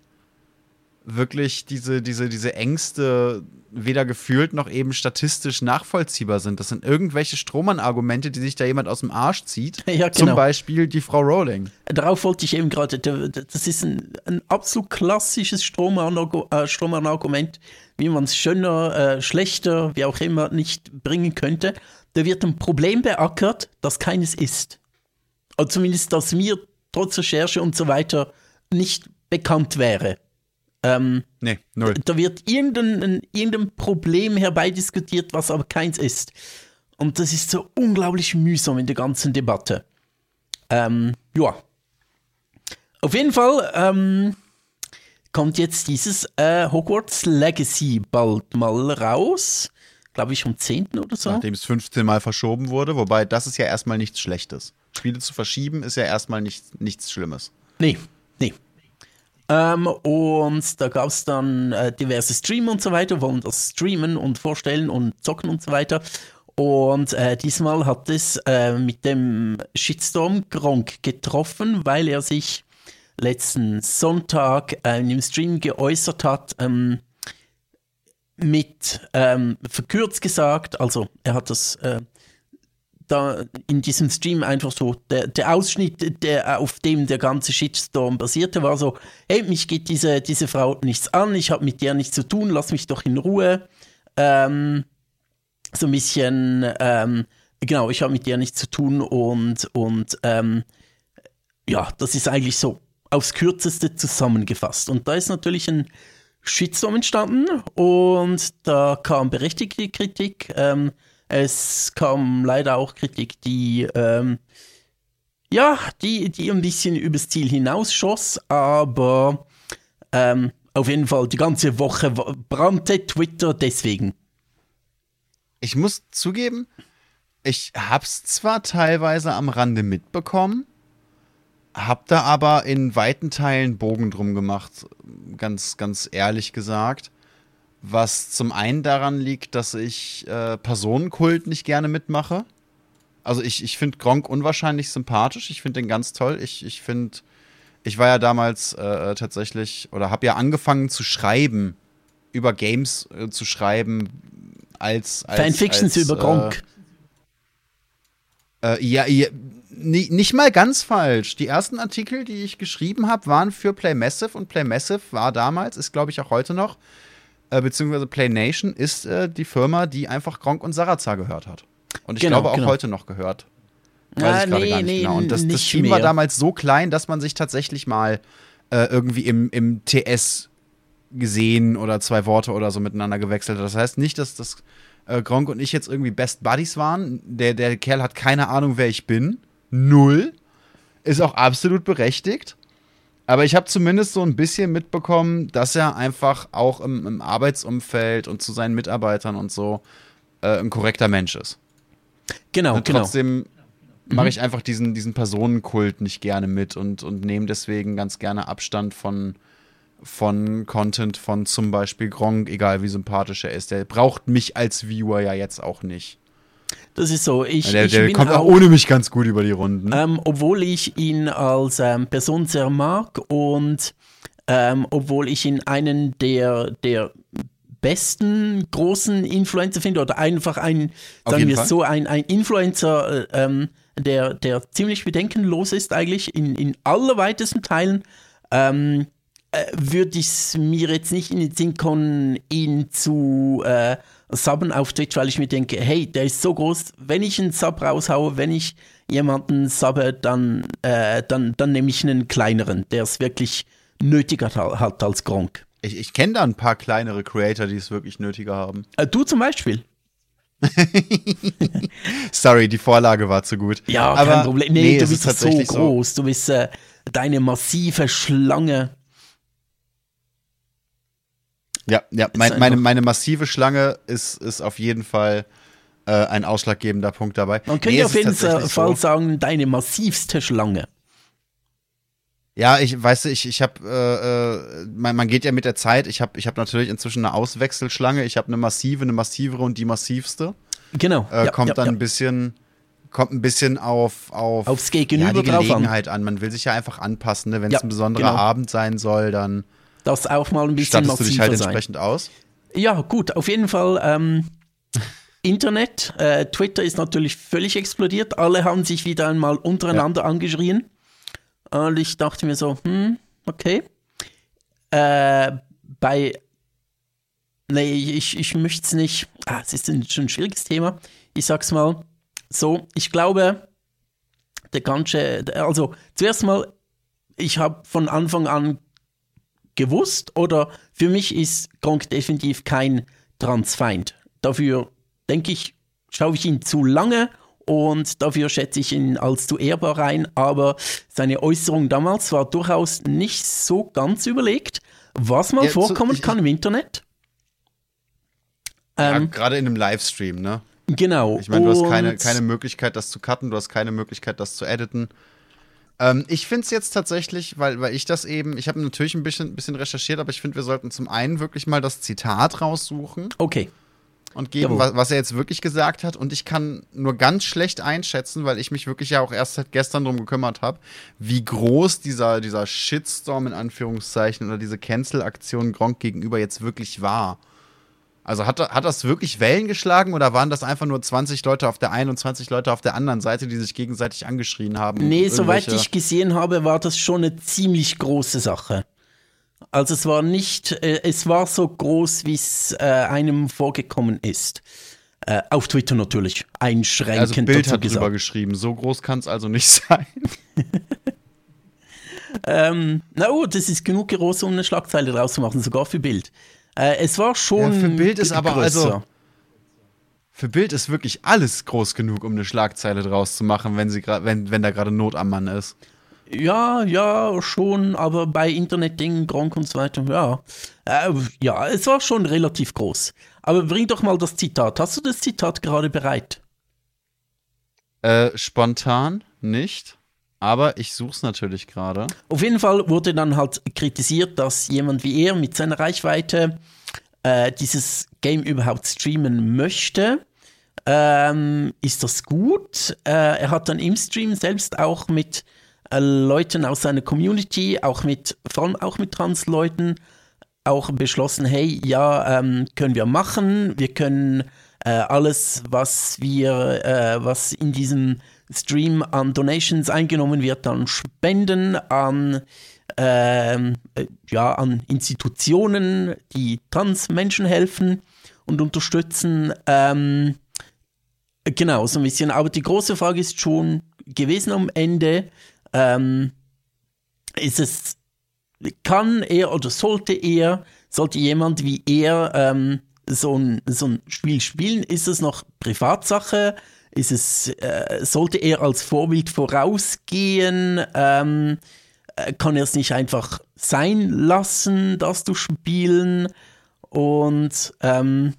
wirklich diese, diese, diese Ängste weder gefühlt noch eben statistisch nachvollziehbar sind. Das sind irgendwelche Strohmann-Argumente, die sich da jemand aus dem Arsch zieht. Ja, genau. Zum Beispiel die Frau Rowling. Darauf wollte ich eben gerade, das ist ein, ein absolut klassisches äh, Strohmann-Argument, wie man es schöner, äh, schlechter, wie auch immer nicht bringen könnte. Da wird ein Problem beackert, das keines ist. Oder zumindest, das mir trotz Recherche und so weiter nicht bekannt wäre. Ähm, nee, null. Da wird irgendein, irgendein Problem herbeidiskutiert, was aber keins ist. Und das ist so unglaublich mühsam in der ganzen Debatte. Ähm, ja. Auf jeden Fall ähm, kommt jetzt dieses äh, Hogwarts Legacy bald mal raus. Glaube ich, am 10. oder so. Nachdem es 15 Mal verschoben wurde, wobei das ist ja erstmal nichts Schlechtes. Spiele zu verschieben ist ja erstmal nichts, nichts Schlimmes. Nee, nee. Ähm, und da gab es dann äh, diverse Streamer und so weiter, wollen das streamen und vorstellen und zocken und so weiter. Und äh, diesmal hat es äh, mit dem Shitstorm Gronk getroffen, weil er sich letzten Sonntag äh, in dem Stream geäußert hat, ähm, mit ähm, verkürzt gesagt, also er hat das äh, da in diesem Stream einfach so, der, der Ausschnitt, der, auf dem der ganze Shitstorm basierte, war so, hey, mich geht diese, diese Frau nichts an, ich habe mit der nichts zu tun, lass mich doch in Ruhe. Ähm, so ein bisschen, ähm, genau, ich habe mit der nichts zu tun und, und ähm, ja, das ist eigentlich so aufs Kürzeste zusammengefasst. Und da ist natürlich ein Shitstorm entstanden und da kam berechtigte Kritik. Ähm, es kam leider auch Kritik, die ähm, ja, die, die ein bisschen übers Ziel hinausschoss, aber ähm, auf jeden Fall die ganze Woche brannte Twitter deswegen. Ich muss zugeben, ich hab's zwar teilweise am Rande mitbekommen, hab da aber in weiten Teilen Bogen drum gemacht, ganz, ganz ehrlich gesagt. Was zum einen daran liegt, dass ich äh, Personenkult nicht gerne mitmache. Also ich, ich finde Gronk unwahrscheinlich sympathisch. Ich finde den ganz toll. Ich, ich finde, ich war ja damals äh, tatsächlich oder habe ja angefangen zu schreiben, über Games äh, zu schreiben, als. als Fanfictions als, über Gronk. Äh, äh, ja, ja nicht mal ganz falsch. Die ersten Artikel, die ich geschrieben habe, waren für Play Massive und Play Massive war damals, ist glaube ich auch heute noch, äh, beziehungsweise Play Nation ist äh, die Firma, die einfach Gronk und Sarazar gehört hat. Und ich genau, glaube auch genau. heute noch gehört. Weiß ah, ich gerade nee, gar nicht nee, genau. Und das, das Team mehr. war damals so klein, dass man sich tatsächlich mal äh, irgendwie im, im TS gesehen oder zwei Worte oder so miteinander gewechselt hat. Das heißt nicht, dass das äh, Gronk und ich jetzt irgendwie Best Buddies waren. Der, der Kerl hat keine Ahnung, wer ich bin. Null. Ist auch absolut berechtigt. Aber ich habe zumindest so ein bisschen mitbekommen, dass er einfach auch im, im Arbeitsumfeld und zu seinen Mitarbeitern und so äh, ein korrekter Mensch ist. Genau, und genau. trotzdem genau. mache ich einfach diesen, diesen Personenkult nicht gerne mit und, und nehme deswegen ganz gerne Abstand von, von Content von zum Beispiel Gronk, egal wie sympathisch er ist. Der braucht mich als Viewer ja jetzt auch nicht. Das ist so. Ich, der, ich der kommt auch ohne mich ganz gut über die Runden. Ähm, obwohl ich ihn als ähm, Person sehr mag und ähm, obwohl ich ihn einen der, der besten großen Influencer finde oder einfach ein, sagen wir Fall. so, ein, ein Influencer, äh, ähm, der, der ziemlich bedenkenlos ist eigentlich in, in allerweitesten Teilen, ähm, äh, würde ich es mir jetzt nicht in den Sinn kommen, ihn zu äh, subben auf Twitch, weil ich mir denke, hey, der ist so groß, wenn ich einen Sub raushaue, wenn ich jemanden subbe, dann, äh, dann, dann nehme ich einen kleineren, der es wirklich nötiger hat, als Gronk. Ich, ich kenne da ein paar kleinere Creator, die es wirklich nötiger haben. Äh, du zum Beispiel. Sorry, die Vorlage war zu gut. Ja, Aber kein Problem. Nee, du es bist ist so groß. Du bist äh, deine massive Schlange. Ja, ja, mein, meine, meine massive Schlange ist, ist auf jeden Fall äh, ein ausschlaggebender Punkt dabei. Man könnte Nee, auf jeden Fall so. sagen, deine massivste Schlange. Ja, ich weiß, ich, ich habe, äh, äh, man, man geht ja mit der Zeit. Ich habe ich hab natürlich inzwischen eine Auswechselschlange. Ich habe eine massive, eine massivere und die massivste. Genau. Äh, ja, kommt ja, dann ja. ein bisschen, kommt ein bisschen auf, auf Aufs Gegenüber ja, die drauf an. Gelegenheit an. Man will sich ja einfach anpassen. Ne? Wenn es ein besonderer genau. Abend sein soll, dann Das auch mal ein bisschen stattest du dich massiver halt sein. entsprechend aus. Ja, gut, auf jeden Fall. Ähm, Internet, äh, Twitter ist natürlich völlig explodiert. Alle haben sich wieder einmal untereinander angeschrien. Und ich dachte mir so, hm, okay. Äh, bei. Nee, ich, ich möchte es nicht. Ah, es ist ein, schon ein schwieriges Thema. Ich sag's mal so. Ich glaube, der ganze. Also, zuerst mal, ich habe von Anfang an gewusst oder für mich ist Gronk definitiv kein Transfeind. Dafür denke ich, schaue ich ihn zu lange und dafür schätze ich ihn als zu ehrbar ein, aber seine Äußerung damals war durchaus nicht so ganz überlegt, was mal Ja, so- vorkommen ich- kann im Internet. Ja, Ähm, Gerade in einem Livestream, ne? genau. Ich meine, du hast keine, keine Möglichkeit, das zu cutten, du hast keine Möglichkeit, das zu editen. Ähm, ich finde es jetzt tatsächlich, weil, weil ich das eben, ich habe natürlich ein bisschen, bisschen recherchiert, aber ich finde, wir sollten zum einen wirklich mal das Zitat raussuchen Okay. und geben, was, was er jetzt wirklich gesagt hat. Und ich kann nur ganz schlecht einschätzen, weil ich mich wirklich ja auch erst seit gestern drum gekümmert habe, wie groß dieser, dieser Shitstorm in Anführungszeichen oder diese Cancel-Aktion Gronk gegenüber jetzt wirklich war. Also hat, hat das wirklich Wellen geschlagen oder waren das einfach nur 20 Leute auf der einen und 20 Leute auf der anderen Seite, die sich gegenseitig angeschrien haben? Nee, soweit ich gesehen habe, war das schon eine ziemlich große Sache. Also es war nicht, äh, es war so groß, wie es äh, einem vorgekommen ist. Äh, auf Twitter natürlich, einschränkend Also Bild hat drüber geschrieben, so groß kann es also nicht sein. Ähm, na oh, das ist genug groß, um eine Schlagzeile draus zu machen, sogar für Bild. Äh, es war schon Ja, für Bild ist aber größer. also- Für Bild ist wirklich alles groß genug, um eine Schlagzeile draus zu machen, wenn, sie wenn, wenn da gerade Not am Mann ist. Ja, ja, schon, aber bei Internetdingen, Gronk und so weiter, ja. Äh, ja, es war schon relativ groß. Aber bring doch mal das Zitat. Hast du das Zitat gerade bereit? Äh, spontan nicht, aber ich such's natürlich gerade. Auf jeden Fall wurde dann halt kritisiert, dass jemand wie er mit seiner Reichweite äh, dieses Game überhaupt streamen möchte. Ähm, ist das gut? Äh, er hat dann im Stream selbst auch mit äh, Leuten aus seiner Community, auch mit, vor allem auch mit Trans-Leuten, auch beschlossen, hey, ja, ähm, können wir machen. Wir können äh, alles, was wir, äh, was in diesem Stream an Donations eingenommen wird, dann spenden an, ähm, äh, ja, an Institutionen, die Trans-Menschen helfen und unterstützen. Ähm, genau, so ein bisschen. Aber die große Frage ist schon gewesen am Ende, ähm, ist es kann er oder sollte er, sollte jemand wie er ähm, so, ein, so ein Spiel spielen? Ist es noch Privatsache? Ist es, äh, sollte er als Vorbild vorausgehen? Ähm, äh, kann er es nicht einfach sein lassen, das zu spielen? Und ähm,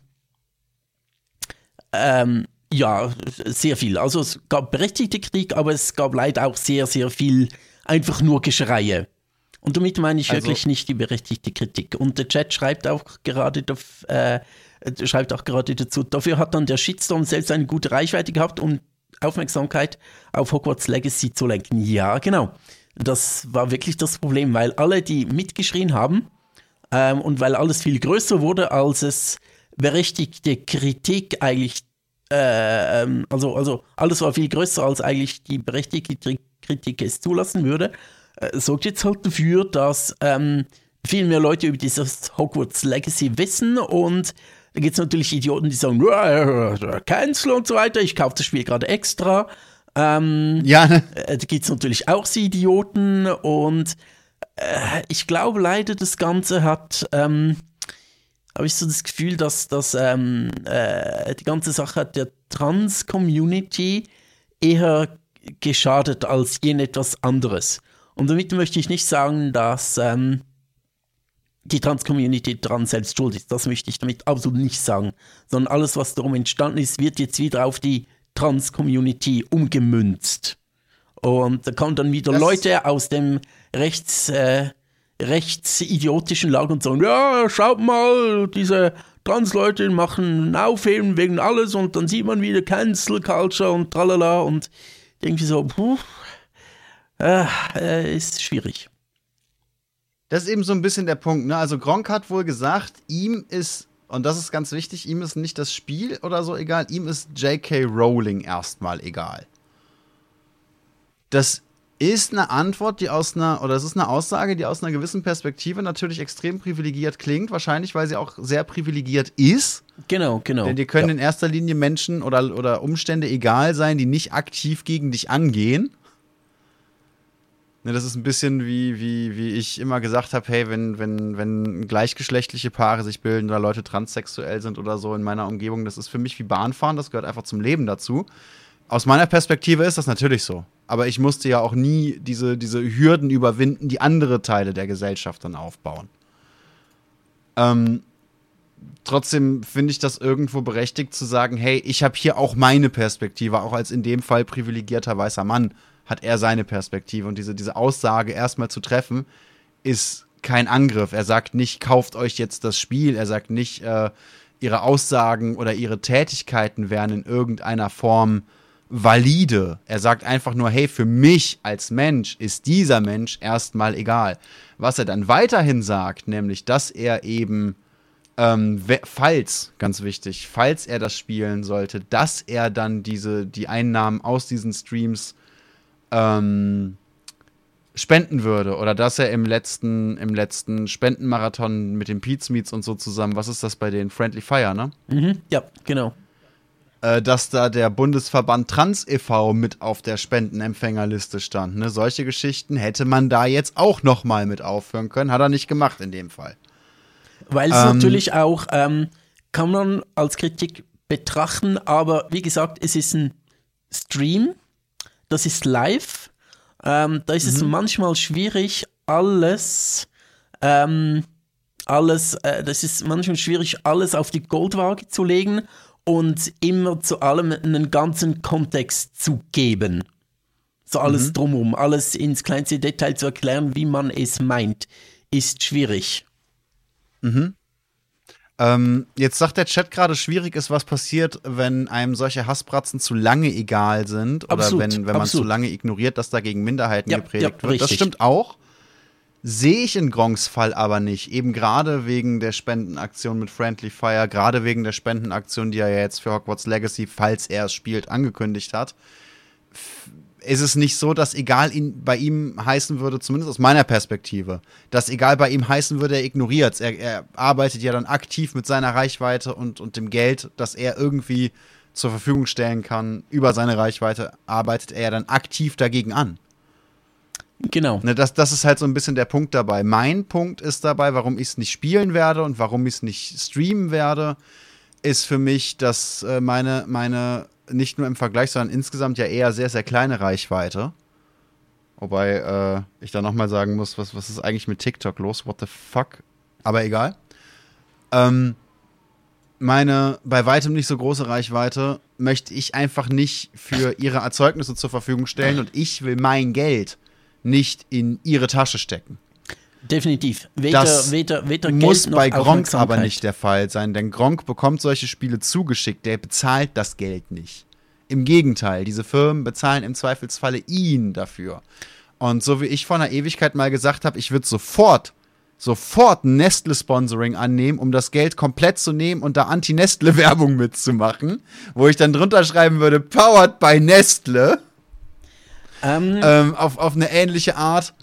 ähm, ja, sehr viel. Also es gab berechtigte Kritik, aber es gab leider auch sehr, sehr viel einfach nur Geschreie. Und damit meine ich Also- wirklich nicht die berechtigte Kritik. Und der Chat schreibt auch gerade, äh, äh, schreibt auch gerade dazu, dafür hat dann der Shitstorm selbst eine gute Reichweite gehabt, um Aufmerksamkeit auf Hogwarts Legacy zu lenken. Ja, genau. Das war wirklich das Problem, weil alle, die mitgeschrien haben, ähm, und weil alles viel größer wurde, als es berechtigte Kritik eigentlich, äh, ähm, also, also alles war viel größer, als eigentlich die berechtigte Kritik es zulassen würde, äh, sorgt jetzt halt dafür, dass ähm, viel mehr Leute über dieses Hogwarts Legacy wissen und da gibt es natürlich Idioten, die sagen, cancel und so weiter, ich kaufe das Spiel gerade extra. Ähm, ja. Äh, da gibt es natürlich auch so Idioten und äh, ich glaube leider, das Ganze hat, ähm, habe ich so das Gefühl, dass, dass ähm, äh, die ganze Sache hat der Trans-Community eher geschadet als irgendetwas anderes. Und damit möchte ich nicht sagen, dass ähm, die Trans-Community dran selbst schuld ist. Das möchte ich damit absolut nicht sagen. Sondern alles, was darum entstanden ist, wird jetzt wieder auf die Trans-Community umgemünzt. Und da kommen dann wieder das Leute aus dem rechts, äh, rechtsidiotischen Lager und sagen, ja, schaut mal, diese Trans-Leute machen Aufheben wegen alles und dann sieht man wieder Cancel Culture und tralala und irgendwie so, puh, äh, äh, ist schwierig. Das ist eben so ein bisschen der Punkt. Ne? Also Gronk hat wohl gesagt, ihm ist, und das ist ganz wichtig, ihm ist nicht das Spiel oder so egal, ihm ist J.K. Rowling erstmal egal. Das ist eine Antwort, die aus einer, oder es ist eine Aussage, die aus einer gewissen Perspektive natürlich extrem privilegiert klingt, wahrscheinlich, weil sie auch sehr privilegiert ist. Genau, genau. Denn dir können ja. in erster Linie Menschen oder, oder Umstände egal sein, die nicht aktiv gegen dich angehen. Ne, das ist ein bisschen wie, wie, wie ich immer gesagt habe, hey, wenn, wenn, wenn gleichgeschlechtliche Paare sich bilden oder Leute transsexuell sind oder so in meiner Umgebung, das ist für mich wie Bahnfahren, das gehört einfach zum Leben dazu. Aus meiner Perspektive ist das natürlich so. Aber ich musste ja auch nie diese, diese Hürden überwinden, die andere Teile der Gesellschaft dann aufbauen. Ähm, trotzdem finde ich das irgendwo berechtigt zu sagen, hey, ich habe hier auch meine Perspektive, auch als in dem Fall privilegierter weißer Mann hat er seine Perspektive. Und diese, diese Aussage erstmal zu treffen, ist kein Angriff. Er sagt nicht, kauft euch jetzt das Spiel. Er sagt nicht, äh, ihre Aussagen oder ihre Tätigkeiten wären in irgendeiner Form valide. Er sagt einfach nur, hey, für mich als Mensch ist dieser Mensch erstmal egal. Was er dann weiterhin sagt, nämlich, dass er eben, ähm, falls, ganz wichtig, falls er das spielen sollte, dass er dann diese, die Einnahmen aus diesen Streams ähm, spenden würde oder dass er im letzten, im letzten Spendenmarathon mit den Pete's Meets und so zusammen, was ist das bei den Friendly Fire, ne? Mhm, ja, genau. Äh, dass da der Bundesverband Trans e.V. mit auf der Spendenempfängerliste stand. Ne? Solche Geschichten hätte man da jetzt auch noch mal mit aufhören können. Hat er nicht gemacht in dem Fall. Weil es ähm, natürlich auch, ähm, kann man als Kritik betrachten, aber wie gesagt, es ist ein Stream das ist live. Ähm, da ist mhm. es manchmal schwierig, alles, ähm, alles, äh, das ist manchmal schwierig, alles auf die Goldwaage zu legen und immer zu allem einen ganzen Kontext zu geben. So alles mhm. drumherum, alles ins kleinste Detail zu erklären, wie man es meint, ist schwierig. Mhm. Ähm, jetzt sagt der Chat gerade, schwierig ist, was passiert, wenn einem solche Hassbratzen zu lange egal sind oder absolut, wenn, wenn man absolut. zu lange ignoriert, dass dagegen Minderheiten ja, gepredigt ja, wird. Das stimmt auch. Sehe ich in Gronks Fall aber nicht. Eben gerade wegen der Spendenaktion mit Friendly Fire, gerade wegen der Spendenaktion, die er ja jetzt für Hogwarts Legacy, falls er es spielt, angekündigt hat ist es nicht so, dass egal ihn, bei ihm heißen würde, zumindest aus meiner Perspektive, dass egal bei ihm heißen würde, er ignoriert er, er arbeitet ja dann aktiv mit seiner Reichweite und, und dem Geld, das er irgendwie zur Verfügung stellen kann, über seine Reichweite, arbeitet er ja dann aktiv dagegen an. Genau. Ne, das, das ist halt so ein bisschen der Punkt dabei. Mein Punkt ist dabei, warum ich es nicht spielen werde und warum ich es nicht streamen werde, ist für mich, dass äh, meine, meine nicht nur im Vergleich, sondern insgesamt ja eher sehr, sehr kleine Reichweite. Wobei äh, ich da nochmal sagen muss, was, was ist eigentlich mit TikTok los? What the fuck? Aber egal. Ähm, meine bei weitem nicht so große Reichweite möchte ich einfach nicht für ihre Erzeugnisse zur Verfügung stellen und ich will mein Geld nicht in ihre Tasche stecken. Definitiv. Weder, das weder, weder muss bei Gronk aber nicht der Fall sein, denn Gronk bekommt solche Spiele zugeschickt, der bezahlt das Geld nicht. Im Gegenteil, diese Firmen bezahlen im Zweifelsfalle ihn dafür. Und so wie ich vor einer Ewigkeit mal gesagt habe, ich würde sofort sofort Nestle-Sponsoring annehmen, um das Geld komplett zu nehmen und da Anti-Nestle-Werbung mitzumachen, wo ich dann drunter schreiben würde, powered by Nestle. Ähm. Ähm, auf, auf eine ähnliche Art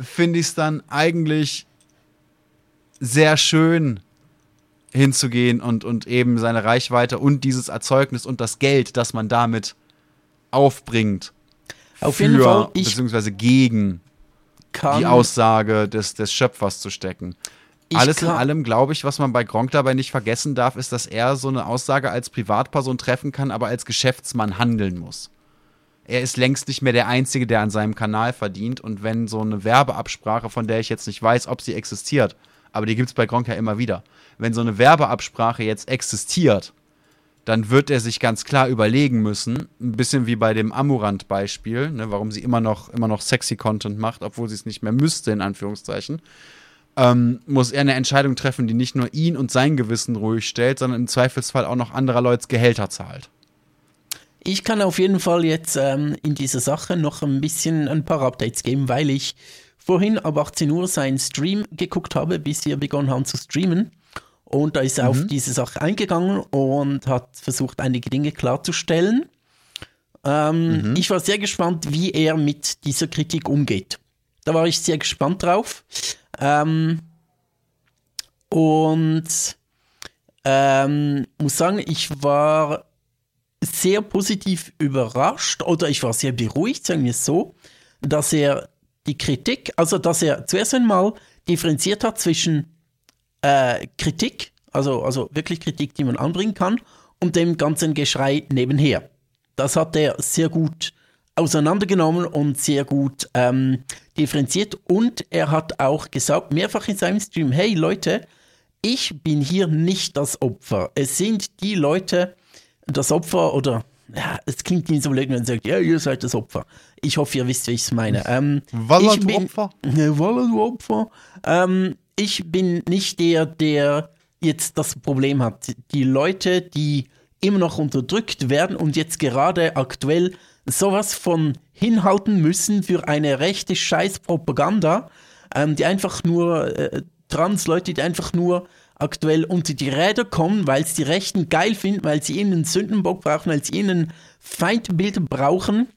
finde ich es dann eigentlich sehr schön hinzugehen und, und eben seine Reichweite und dieses Erzeugnis und das Geld, das man damit aufbringt, auf für, Fall, beziehungsweise gegen die Aussage des, des Schöpfers zu stecken. Alles in allem, glaube ich, was man bei Gronk dabei nicht vergessen darf, ist, dass er so eine Aussage als Privatperson treffen kann, aber als Geschäftsmann handeln muss. Er ist längst nicht mehr der Einzige, der an seinem Kanal verdient. Und wenn so eine Werbeabsprache, von der ich jetzt nicht weiß, ob sie existiert, aber die gibt es bei Gronk ja immer wieder, wenn so eine Werbeabsprache jetzt existiert, dann wird er sich ganz klar überlegen müssen, ein bisschen wie bei dem Amurant-Beispiel, ne, warum sie immer noch, immer noch sexy Content macht, obwohl sie es nicht mehr müsste, in Anführungszeichen, ähm, muss er eine Entscheidung treffen, die nicht nur ihn und sein Gewissen ruhig stellt, sondern im Zweifelsfall auch noch anderer Leute Gehälter zahlt. Ich kann auf jeden Fall jetzt ähm, in dieser Sache noch ein bisschen ein paar Updates geben, weil ich vorhin ab 18 Uhr seinen Stream geguckt habe, bis wir begonnen haben zu streamen. Und da ist er mhm. auf diese Sache eingegangen und hat versucht, einige Dinge klarzustellen. Ähm, mhm. Ich war sehr gespannt, wie er mit dieser Kritik umgeht. Da war ich sehr gespannt drauf. Ähm, und ähm, muss sagen, ich war sehr positiv überrascht oder ich war sehr beruhigt, sagen wir es so, dass er die Kritik, also dass er zuerst einmal differenziert hat zwischen äh, Kritik, also, also wirklich Kritik, die man anbringen kann, und dem ganzen Geschrei nebenher. Das hat er sehr gut auseinandergenommen und sehr gut ähm, differenziert. Und er hat auch gesagt, mehrfach in seinem Stream, hey Leute, ich bin hier nicht das Opfer. Es sind die Leute, das Opfer oder ja, es klingt nicht so blöd, wenn man sagt, ja, ihr seid das Opfer. Ich hoffe, ihr wisst, wie ich es meine. Ähm, Walla, du Opfer? Walla, du Opfer. Ähm, ich bin nicht der, der jetzt das Problem hat. Die Leute, die immer noch unterdrückt werden und jetzt gerade aktuell sowas von hinhalten müssen für eine rechte Scheißpropaganda, ähm, die einfach nur äh, Trans-Leute, die einfach nur aktuell unter die Räder kommen, weil es die Rechten geil finden, weil sie ihnen einen Sündenbock brauchen, weil sie ihnen Feindbilder brauchen.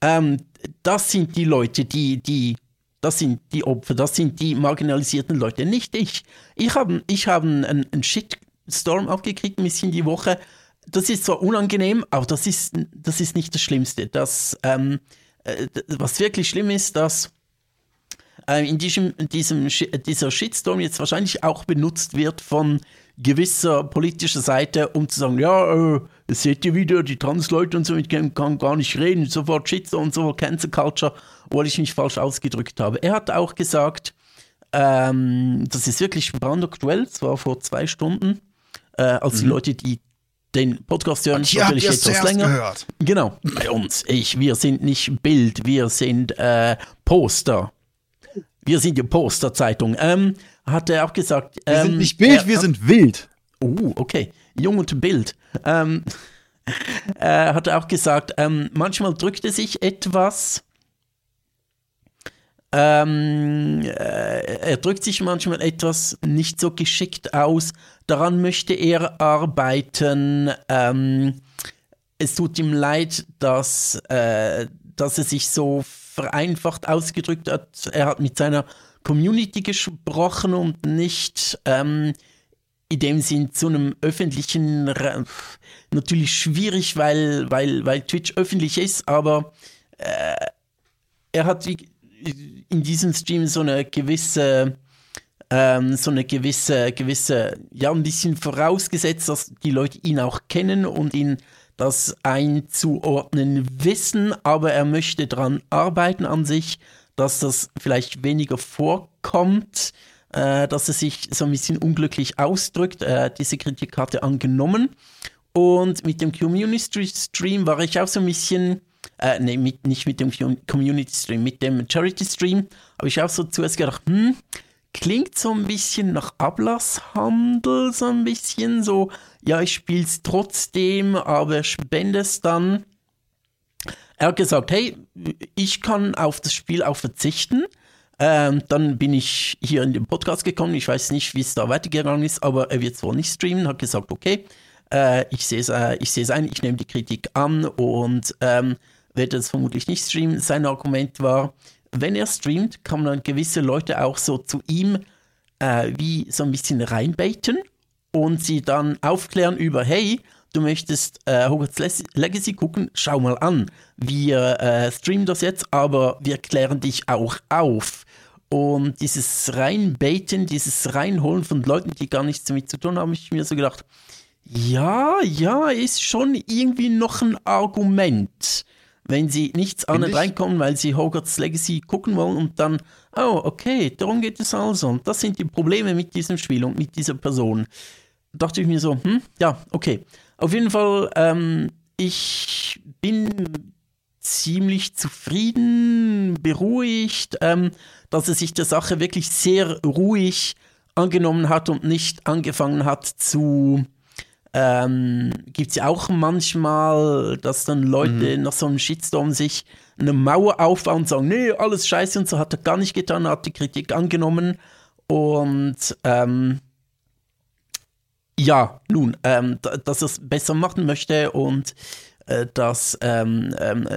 Ähm, das sind die Leute, die, die das sind die Opfer, das sind die marginalisierten Leute, nicht ich. Ich habe ich hab einen, einen Shitstorm abgekriegt ein bisschen die Woche. Das ist zwar unangenehm, aber das ist, das ist nicht das Schlimmste. Das, ähm, äh, was wirklich schlimm ist, dass äh, in diesem, diesem, dieser Shitstorm jetzt wahrscheinlich auch benutzt wird von gewisser politischer Seite, um zu sagen, ja, äh, seht ihr wieder, die Transleute und so, ich kann, kann gar nicht reden, sofort Shitstorm und sofort Cancel Culture, obwohl ich mich falsch ausgedrückt habe. Er hat auch gesagt, ähm, das ist wirklich brandaktuell, es war vor zwei Stunden, äh, als mhm. die Leute, die den Podcast hören, und natürlich etwas länger. Gehört. Genau, bei uns. Ich, wir sind nicht Bild, wir sind äh, Poster. Wir sind die Posterzeitung. Ähm, hat er auch gesagt. Ähm, wir sind ähm, nicht Bild, er, wir sind wild. Oh, okay. Jung und Bild. Ähm, äh, hat er auch gesagt, ähm, manchmal drückt er sich etwas. Ähm, äh, er drückt sich manchmal etwas nicht so geschickt aus. Daran möchte er arbeiten. Ähm, es tut ihm leid, dass, äh, dass er sich so vereinfacht ausgedrückt hat. Er hat mit seiner Community gesprochen und nicht ähm, in dem Sinn zu einem öffentlichen, natürlich schwierig, weil, weil, weil Twitch öffentlich ist, aber äh, er hat in diesem Stream so eine gewisse, ähm, so eine gewisse, gewisse, ja, ein bisschen vorausgesetzt, dass die Leute ihn auch kennen und ihn das einzuordnen wissen, aber er möchte daran arbeiten an sich, dass das vielleicht weniger vorkommt, äh, dass er sich so ein bisschen unglücklich ausdrückt. Äh, diese Kritik hat er angenommen. Und mit dem Community Stream war ich auch so ein bisschen, äh, nee, mit, nicht mit dem Community Stream, mit dem Charity Stream, habe ich auch so zuerst gedacht, hm, klingt so ein bisschen nach Ablasshandel, so ein bisschen so, ja, ich spiele es trotzdem, aber spende es dann. Er hat gesagt, hey, ich kann auf das Spiel auch verzichten. Ähm, dann bin ich hier in den Podcast gekommen. Ich weiß nicht, wie es da weitergegangen ist, aber er wird es wohl nicht streamen. Hat gesagt, okay, äh, ich sehe es äh, ein, ich nehme die Kritik an und ähm, werde es vermutlich nicht streamen. Sein Argument war, wenn er streamt, kann man gewisse Leute auch so zu ihm äh, wie so ein bisschen reinbaiten und sie dann aufklären über, hey, du möchtest äh, Hogwarts Legacy gucken, schau mal an. Wir äh, streamen das jetzt, aber wir klären dich auch auf. Und dieses Reinbaiten, dieses Reinholen von Leuten, die gar nichts damit zu tun haben, ich mir so gedacht, ja, ja, ist schon irgendwie noch ein Argument. Wenn sie nichts anderes reinkommen, weil sie Hogwarts Legacy gucken wollen und dann, oh, okay, darum geht es also. Und das sind die Probleme mit diesem Spiel und mit dieser Person. Dachte ich mir so, hm, ja, okay. Auf jeden Fall, ähm, ich bin ziemlich zufrieden, beruhigt, ähm, dass er sich der Sache wirklich sehr ruhig angenommen hat und nicht angefangen hat zu. Ähm, Gibt es ja auch manchmal, dass dann Leute mhm. nach so einem Shitstorm sich eine Mauer aufbauen und sagen, nee, alles scheiße und so hat er gar nicht getan, hat die Kritik angenommen und ähm, ja, nun, ähm, dass er es besser machen möchte und äh, dass, ähm, ähm,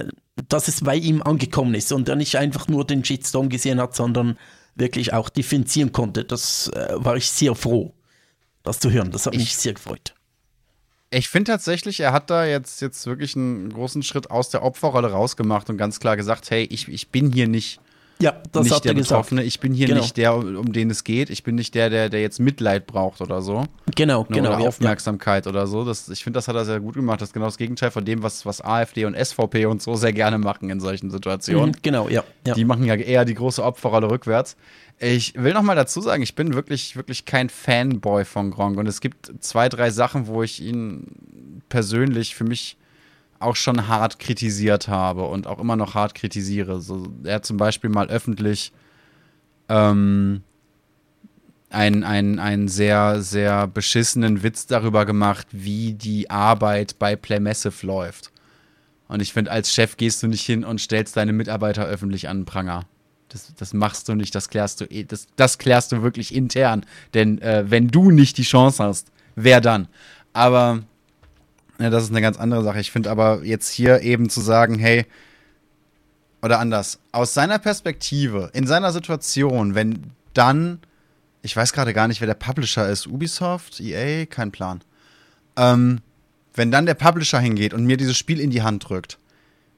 dass es bei ihm angekommen ist und er nicht einfach nur den Shitstorm gesehen hat, sondern wirklich auch differenzieren konnte. Das äh, war ich sehr froh, das zu hören. Das hat ich, mich sehr gefreut. Ich finde tatsächlich, er hat da jetzt, jetzt wirklich einen großen Schritt aus der Opferrolle rausgemacht und ganz klar gesagt, hey, ich, ich bin hier nicht ja, das nicht hat der er Betroffene. gesagt. Ich bin hier Genau. nicht der, um den es geht. Ich bin nicht der, der, der jetzt Mitleid braucht oder so. Genau, Ne, genau. oder ja, Aufmerksamkeit oder so. Das, ich finde, das hat er sehr gut gemacht. Das ist genau das Gegenteil von dem, was, was AfD und SVP und so sehr gerne machen in solchen ja. Situationen. Mhm, genau, ja. ja. Die machen ja eher die große Opferrolle rückwärts. Ich will noch mal dazu sagen, ich bin wirklich, wirklich kein Fanboy von Gronk. Und es gibt zwei, drei Sachen, wo ich ihn persönlich für mich auch schon hart kritisiert habe und auch immer noch hart kritisiere. So, er hat zum Beispiel mal öffentlich ähm, einen, einen, sehr, sehr beschissenen Witz darüber gemacht, wie die Arbeit bei Play Massive läuft. Und ich finde, als Chef gehst du nicht hin und stellst deine Mitarbeiter öffentlich an den Pranger. Das, das machst du nicht, das klärst du eh, das, das klärst du wirklich intern. Denn äh, wenn du nicht die Chance hast, wer dann? Aber ja, das ist eine ganz andere Sache. Ich finde aber jetzt hier eben zu sagen, hey, oder anders, aus seiner Perspektive, in seiner Situation, wenn dann, ich weiß gerade gar nicht, wer der Publisher ist, Ubisoft, EA, kein Plan. Ähm, wenn dann der Publisher hingeht und mir dieses Spiel in die Hand drückt,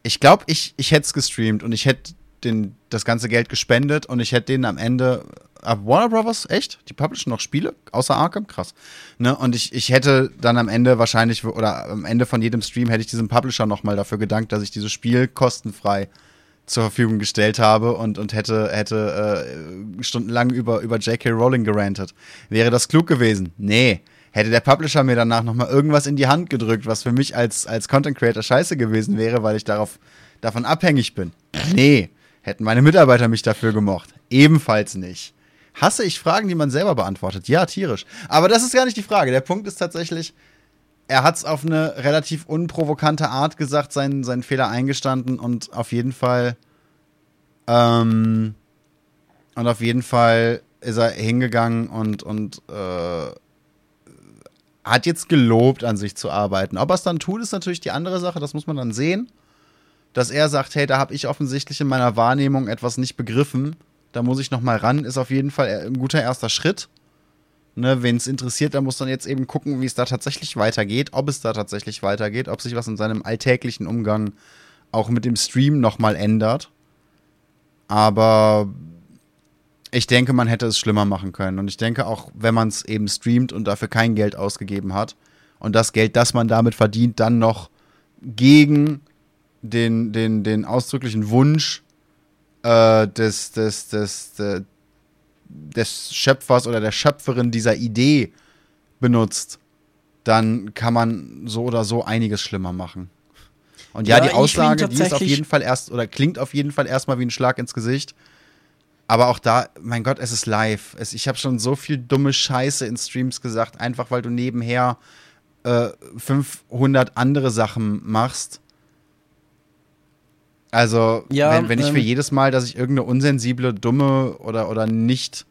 ich glaube, ich, ich hätte es gestreamt und ich hätte den, das ganze Geld gespendet und ich hätte denen am Ende. Ah, Warner Brothers, echt? Die publishen noch Spiele? Außer Arkham? Krass. Ne? Und ich, ich hätte dann am Ende wahrscheinlich, oder am Ende von jedem Stream hätte ich diesem Publisher nochmal dafür gedankt, dass ich dieses Spiel kostenfrei zur Verfügung gestellt habe und, und hätte, hätte äh, stundenlang über, über J.K. Rowling gerantet. Wäre das klug gewesen? Nee. Hätte der Publisher mir danach nochmal irgendwas in die Hand gedrückt, was für mich als, als Content Creator scheiße gewesen wäre, weil ich darauf, davon abhängig bin? Nee. Hätten meine Mitarbeiter mich dafür gemocht? Ebenfalls nicht. Hasse ich Fragen, die man selber beantwortet? Ja, tierisch. Aber das ist gar nicht die Frage. Der Punkt ist tatsächlich, er hat es auf eine relativ unprovokante Art gesagt, seinen, seinen Fehler eingestanden und auf jeden Fall ähm, und auf jeden Fall ist er hingegangen und, und äh, hat jetzt gelobt, an sich zu arbeiten. Ob er es dann tut, ist natürlich die andere Sache, das muss man dann sehen. Dass er sagt, hey, da habe ich offensichtlich in meiner Wahrnehmung etwas nicht begriffen, da muss ich noch mal ran, ist auf jeden Fall ein guter erster Schritt. Ne, Wen es interessiert, der muss dann jetzt eben gucken, wie es da tatsächlich weitergeht, ob es da tatsächlich weitergeht, ob sich was in seinem alltäglichen Umgang auch mit dem Stream noch mal ändert. Aber ich denke, man hätte es schlimmer machen können. Und ich denke auch, wenn man es eben streamt und dafür kein Geld ausgegeben hat und das Geld, das man damit verdient, dann noch gegen den, den, den ausdrücklichen Wunsch äh, des, des, des, des, des Schöpfers oder der Schöpferin dieser Idee benutzt, dann kann man so oder so einiges schlimmer machen. Und ja, Ja, die Aussage, die ist auf jeden Fall erst oder klingt auf jeden Fall erstmal wie ein Schlag ins Gesicht. Aber auch da, mein Gott, es ist live. Es, ich habe schon so viel dumme Scheiße in Streams gesagt, einfach weil du nebenher äh, 500 andere Sachen machst. Also, Ja, wenn, wenn ich für ähm, jedes Mal, dass ich irgendeine unsensible, dumme oder, oder nicht,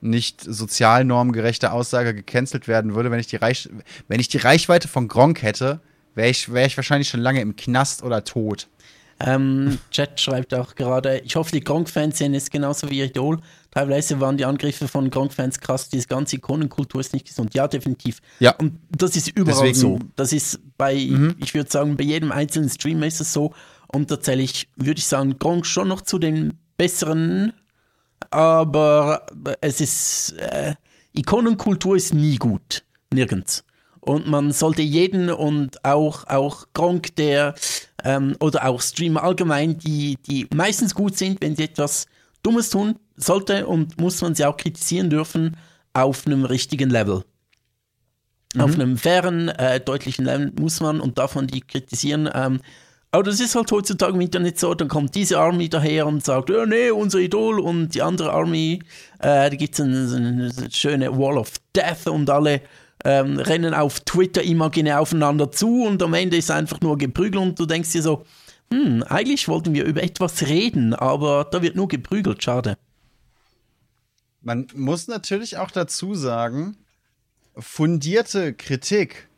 nicht sozial normgerechte Aussage gecancelt werden würde, wenn ich die, Reich, wenn ich die Reichweite von Gronk hätte, wäre ich, wär ich wahrscheinlich schon lange im Knast oder tot. Ähm, Chat schreibt auch gerade, ich hoffe, die Gronk-Fans sehen es genauso wie ihr Idol. Teilweise waren die Angriffe von Gronk-Fans krass, diese ganze Ikonenkultur ist nicht gesund. Ja, definitiv. Ja. Und das ist überall Deswegen- so. Das ist bei, ich würde sagen, bei jedem einzelnen Stream ist es so. Und tatsächlich würde ich sagen, Gronk schon noch zu den besseren, aber es ist, äh, Ikonenkultur ist nie gut. Nirgends. Und man sollte jeden und auch, auch Gronk, der ähm, oder auch Streamer allgemein, die, die meistens gut sind, wenn sie etwas Dummes tun, sollte und muss man sie auch kritisieren dürfen auf einem richtigen Level. Auf einem fairen, äh, deutlichen Level muss man und darf man die kritisieren. Ähm, aber das ist halt heutzutage im Internet so, dann kommt diese Army daher und sagt, ja, nee, unser Idol und die andere Army, äh, da gibt es eine, eine schöne Wall of Death und alle ähm, rennen auf Twitter imaginär aufeinander zu und am Ende ist einfach nur geprügelt und du denkst dir so, hm, eigentlich wollten wir über etwas reden, aber da wird nur geprügelt, schade. Man muss natürlich auch dazu sagen, fundierte Kritik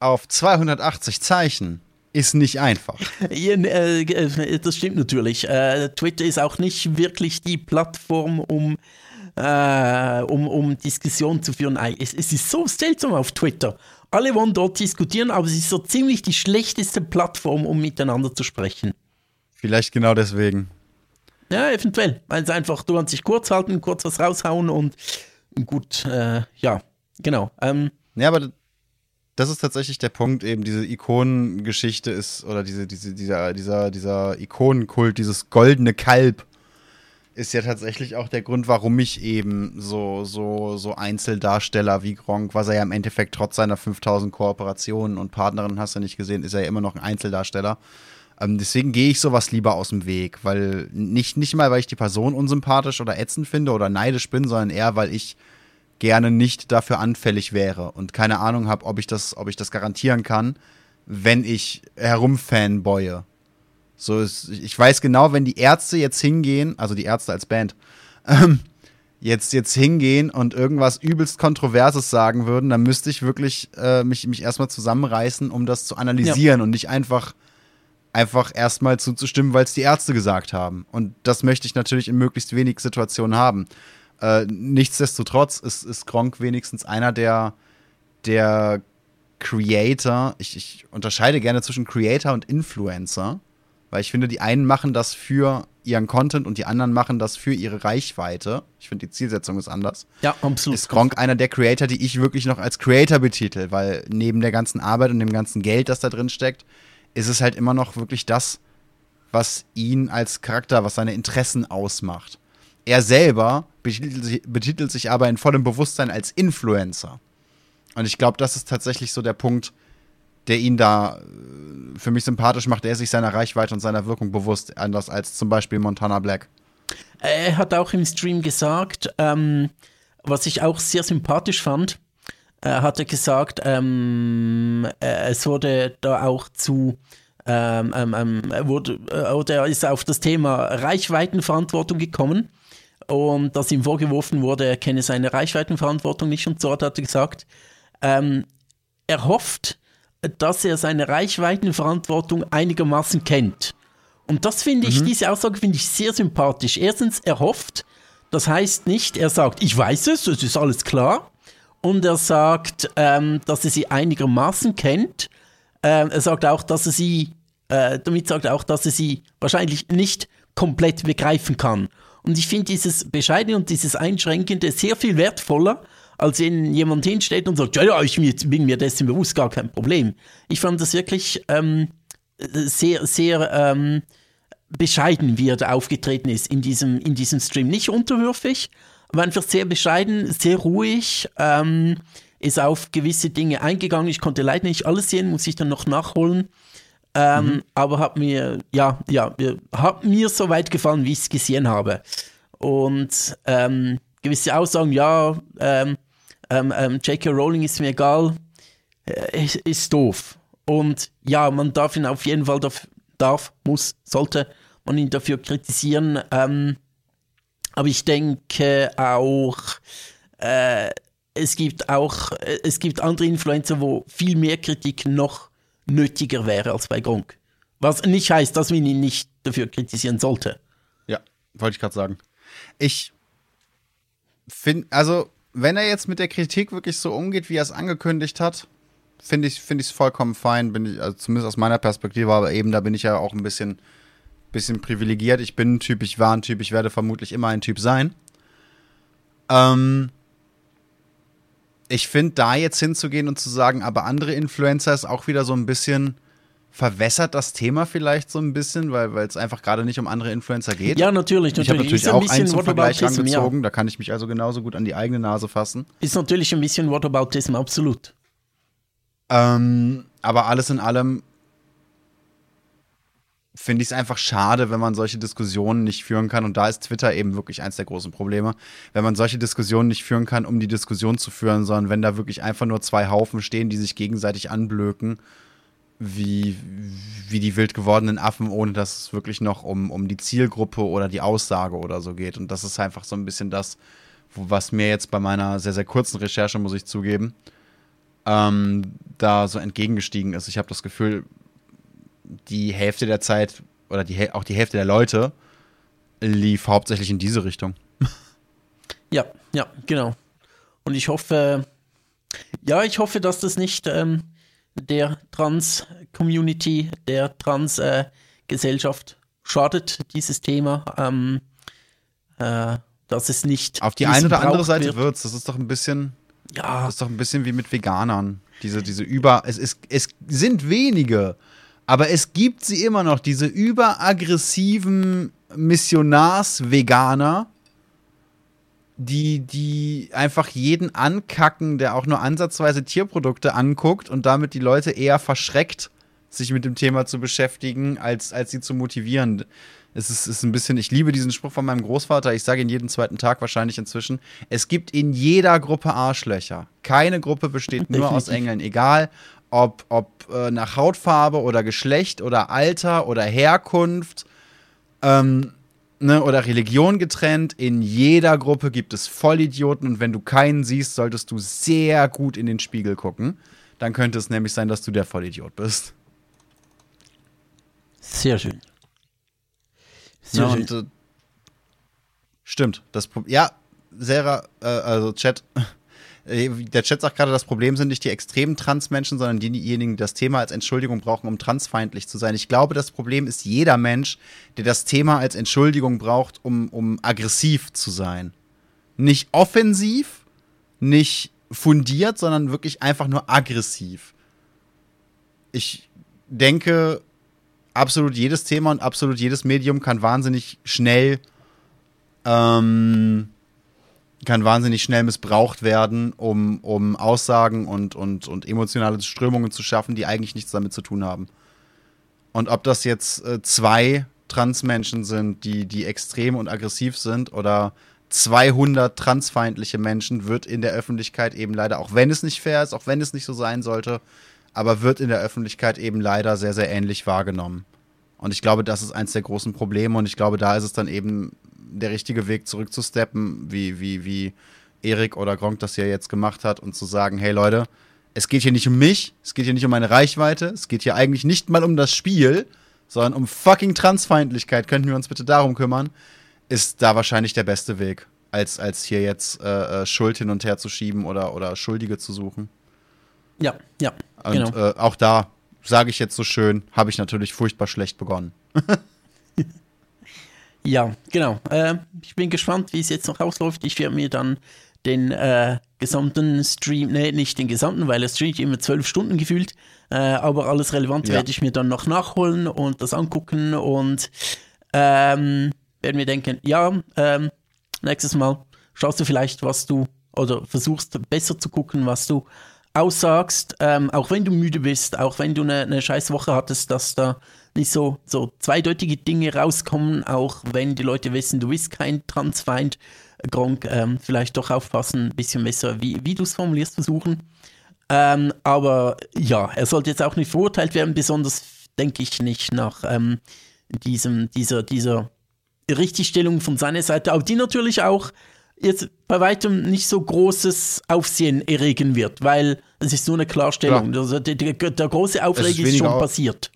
auf 280 Zeichen ist nicht einfach. Ja, äh, äh, das stimmt natürlich. Äh, Twitter ist auch nicht wirklich die Plattform, um, äh, um, um Diskussionen zu führen. Es, es ist so seltsam auf Twitter. Alle wollen dort diskutieren, aber es ist so ziemlich die schlechteste Plattform, um miteinander zu sprechen. Vielleicht genau deswegen. Ja, eventuell. Weil es einfach, du kannst dich kurz halten, kurz was raushauen und gut, äh, ja, genau. Ähm, Ja, aber das ist tatsächlich der Punkt, eben diese Ikonengeschichte ist, oder diese, diese, dieser, dieser, dieser Ikonenkult, dieses goldene Kalb, ist ja tatsächlich auch der Grund, warum ich eben so, so, so Einzeldarsteller wie Gronk, was er ja im Endeffekt trotz seiner 5000 Kooperationen und Partnerinnen, hast du nicht gesehen, ist er ja immer noch ein Einzeldarsteller. Ähm, deswegen gehe ich sowas lieber aus dem Weg, weil nicht, nicht mal, weil ich die Person unsympathisch oder ätzend finde oder neidisch bin, sondern eher, weil ich gerne nicht dafür anfällig wäre und keine Ahnung habe, ob ich das, ob ich das garantieren kann, wenn ich herumfanboye. So ist, ich weiß genau, wenn die Ärzte jetzt hingehen, also die Ärzte als Band, ähm, jetzt, jetzt hingehen und irgendwas übelst Kontroverses sagen würden, dann müsste ich wirklich äh, mich, mich erstmal zusammenreißen, um das zu analysieren und nicht einfach, einfach erstmal zuzustimmen, weil es die Ärzte gesagt haben. Und das möchte ich natürlich in möglichst wenig Situationen haben. Äh, nichtsdestotrotz ist, ist Gronk wenigstens einer der, der Creator. Ich, ich unterscheide gerne zwischen Creator und Influencer, weil ich finde, die einen machen das für ihren Content und die anderen machen das für ihre Reichweite. Ich finde, die Zielsetzung ist anders. ja, absolut. Ist Gronk einer der Creator, die ich wirklich noch als Creator betitel, weil neben der ganzen Arbeit und dem ganzen Geld, das da drin steckt, ist es halt immer noch wirklich das, was ihn als Charakter, was seine Interessen ausmacht. Er selber betitelt sich, betitelt sich aber in vollem Bewusstsein als Influencer. Und ich glaube, das ist tatsächlich so der Punkt, der ihn da äh, für mich sympathisch macht. Er ist sich seiner Reichweite und seiner Wirkung bewusst, anders als zum Beispiel Montana Black. Er hat auch im Stream gesagt, ähm, was ich auch sehr sympathisch fand, er hatte gesagt, ähm, äh, es wurde da auch zu, ähm, ähm, ähm, wurde, äh, oder er ist auf das Thema Reichweitenverantwortung gekommen und dass ihm vorgeworfen wurde, er kenne seine Reichweitenverantwortung nicht und so hat er gesagt, ähm, er hofft, dass er seine Reichweitenverantwortung einigermaßen kennt. Und das finde ich, diese Aussage finde ich sehr sympathisch. Erstens, er hofft, das heißt nicht, er sagt, ich weiß es, es ist alles klar. Und er sagt, ähm, dass er sie einigermaßen kennt. Ähm, er sagt auch, dass er sie, äh, damit sagt er auch, dass er sie wahrscheinlich nicht komplett begreifen kann. Und ich finde dieses Bescheidene und dieses Einschränkende sehr viel wertvoller, als wenn jemand hinsteht und sagt, ja, ja, ich bin mir dessen bewusst, gar kein Problem. Ich fand das wirklich ähm, sehr, sehr ähm, bescheiden, wie er da aufgetreten ist in diesem, in diesem Stream. Nicht unterwürfig, aber einfach sehr bescheiden, sehr ruhig, ähm, ist auf gewisse Dinge eingegangen. Ich konnte leider nicht alles sehen, muss ich dann noch nachholen. Ähm, Aber hat mir, ja, ja, hat mir so weit gefallen, wie ich es gesehen habe. Und ähm, gewisse Aussagen, ja, ähm, ähm, ähm, J.K. Rowling ist mir egal, äh, ist, ist doof. Und ja, man darf ihn auf jeden Fall daf darf, muss, sollte man ihn dafür kritisieren. Aber ich denke auch, äh, es gibt auch, es gibt andere Influencer, wo viel mehr Kritik noch nötiger wäre als bei Gronk. Was nicht heißt, dass man ihn nicht dafür kritisieren sollte. Ja, wollte ich gerade sagen. Ich finde, also, wenn er jetzt mit der Kritik wirklich so umgeht, wie er es angekündigt hat, finde ich es find vollkommen fein, bin ich, also zumindest aus meiner Perspektive, aber eben da bin ich ja auch ein bisschen, bisschen privilegiert. Ich bin ein Typ, ich war ein Typ, ich werde vermutlich immer ein Typ sein. Ähm, ich finde, da jetzt hinzugehen und zu sagen, aber andere Influencer ist auch wieder so ein bisschen verwässert das Thema vielleicht so ein bisschen, weil es einfach gerade nicht um andere Influencer geht. Ja, natürlich. natürlich. Ich habe natürlich ein auch bisschen einen zum Vergleich Whataboutism, ja. da kann ich mich also genauso gut an die eigene Nase fassen. Ist natürlich ein bisschen Whataboutism, absolut. Ähm, aber alles in allem finde ich es einfach schade, wenn man solche Diskussionen nicht führen kann. Und da ist Twitter eben wirklich eins der großen Probleme. Wenn man solche Diskussionen nicht führen kann, um die Diskussion zu führen, sondern wenn da wirklich einfach nur zwei Haufen stehen, die sich gegenseitig anblöken, wie, wie die wild gewordenen Affen, ohne dass es wirklich noch um, um die Zielgruppe oder die Aussage oder so geht. Und das ist einfach so ein bisschen das, was mir jetzt bei meiner sehr, sehr kurzen Recherche, muss ich zugeben, ähm, da so entgegengestiegen ist. Ich habe das Gefühl, die Hälfte der Zeit oder die, auch die Hälfte der Leute lief hauptsächlich in diese Richtung. Ja, ja, genau. Und ich hoffe, ja, ich hoffe, dass das nicht ähm, der Trans-Community, der Trans-Gesellschaft schadet, dieses Thema. Ähm, äh, dass es nicht. Auf die eine oder andere Seite wird. wird's. Das ist doch ein bisschen, Ja, das ist doch ein bisschen wie mit Veganern. Diese, diese über, es ist, es sind wenige, aber es gibt sie immer noch, diese überaggressiven Missionars-Veganer, die, die einfach jeden ankacken, der auch nur ansatzweise Tierprodukte anguckt und damit die Leute eher verschreckt, sich mit dem Thema zu beschäftigen, als, als sie zu motivieren. Es ist, ist ein bisschen, ich liebe diesen Spruch von meinem Großvater, ich sage ihn jeden zweiten Tag wahrscheinlich inzwischen. Es gibt in jeder Gruppe Arschlöcher. Keine Gruppe besteht nur aus. Engeln, egal ob, ob äh, nach Hautfarbe oder Geschlecht oder Alter oder Herkunft ähm, ne, oder Religion getrennt. In jeder Gruppe gibt es Vollidioten und wenn du keinen siehst, solltest du sehr gut in den Spiegel gucken. Dann könnte es nämlich sein, dass du der Vollidiot bist. sehr schön. Sehr Ja, schön. und, äh, stimmt. Das ja, Sarah, äh, also Chat. Äh, Der Chat sagt gerade, das Problem sind nicht die extremen Transmenschen, sondern diejenigen, die das Thema als Entschuldigung brauchen, um transfeindlich zu sein. Ich glaube, das Problem ist jeder Mensch, der das Thema als Entschuldigung braucht, um, um aggressiv zu sein. Nicht offensiv, nicht fundiert, sondern wirklich einfach nur aggressiv. Ich denke, absolut jedes Thema und absolut jedes Medium kann wahnsinnig schnell ähm, kann wahnsinnig schnell missbraucht werden, um, um Aussagen und, und, und emotionale Strömungen zu schaffen, die eigentlich nichts damit zu tun haben. Und ob das jetzt äh, zwei Transmenschen sind, die, die extrem und aggressiv sind, oder 200 transfeindliche Menschen, wird in der Öffentlichkeit eben leider, auch wenn es nicht fair ist, auch wenn es nicht so sein sollte, aber wird in der Öffentlichkeit eben leider sehr, sehr ähnlich wahrgenommen. Und ich glaube, das ist eins der großen Probleme und ich glaube, da ist es dann eben der richtige Weg zurückzusteppen, wie, wie, wie Erik oder Gronk das ja jetzt gemacht hat und zu sagen, hey Leute, es geht hier nicht um mich, es geht hier nicht um meine Reichweite, es geht hier eigentlich nicht mal um das Spiel, sondern um fucking Transfeindlichkeit. Könnten wir uns bitte darum kümmern? Ist da wahrscheinlich der beste Weg, als, als hier jetzt äh, äh, Schuld hin und her zu schieben oder, oder Schuldige zu suchen. Ja, ja, Und genau. äh, auch da, sage ich jetzt so schön, habe ich natürlich furchtbar schlecht begonnen. Ja, genau. Äh, ich bin gespannt, wie es jetzt noch ausläuft. Ich werde mir dann den äh, gesamten Stream, nee, nicht den gesamten, weil er streamt immer zwölf Stunden gefühlt, äh, aber alles Relevante Ja. werde ich mir dann noch nachholen und das angucken und ähm, werden mir denken, ja, ähm, nächstes Mal schaust du vielleicht, was du, oder versuchst besser zu gucken, was du aussagst, ähm, auch wenn du müde bist, auch wenn du eine, eine scheiß Woche hattest, dass da nicht so, so zweideutige Dinge rauskommen, auch wenn die Leute wissen, du bist kein Transfeind. Gronk, ähm, vielleicht doch aufpassen, ein bisschen besser, wie, wie du es formulierst, versuchen. Ähm, aber ja, er sollte jetzt auch nicht verurteilt werden, besonders denke ich nicht, nach ähm, diesem, dieser, dieser Richtigstellung von seiner Seite, aber die natürlich auch jetzt bei weitem nicht so großes Aufsehen erregen wird, weil es ist nur eine Klarstellung. Ja. Also der, der, der, große Aufreg ist, ist schon passiert.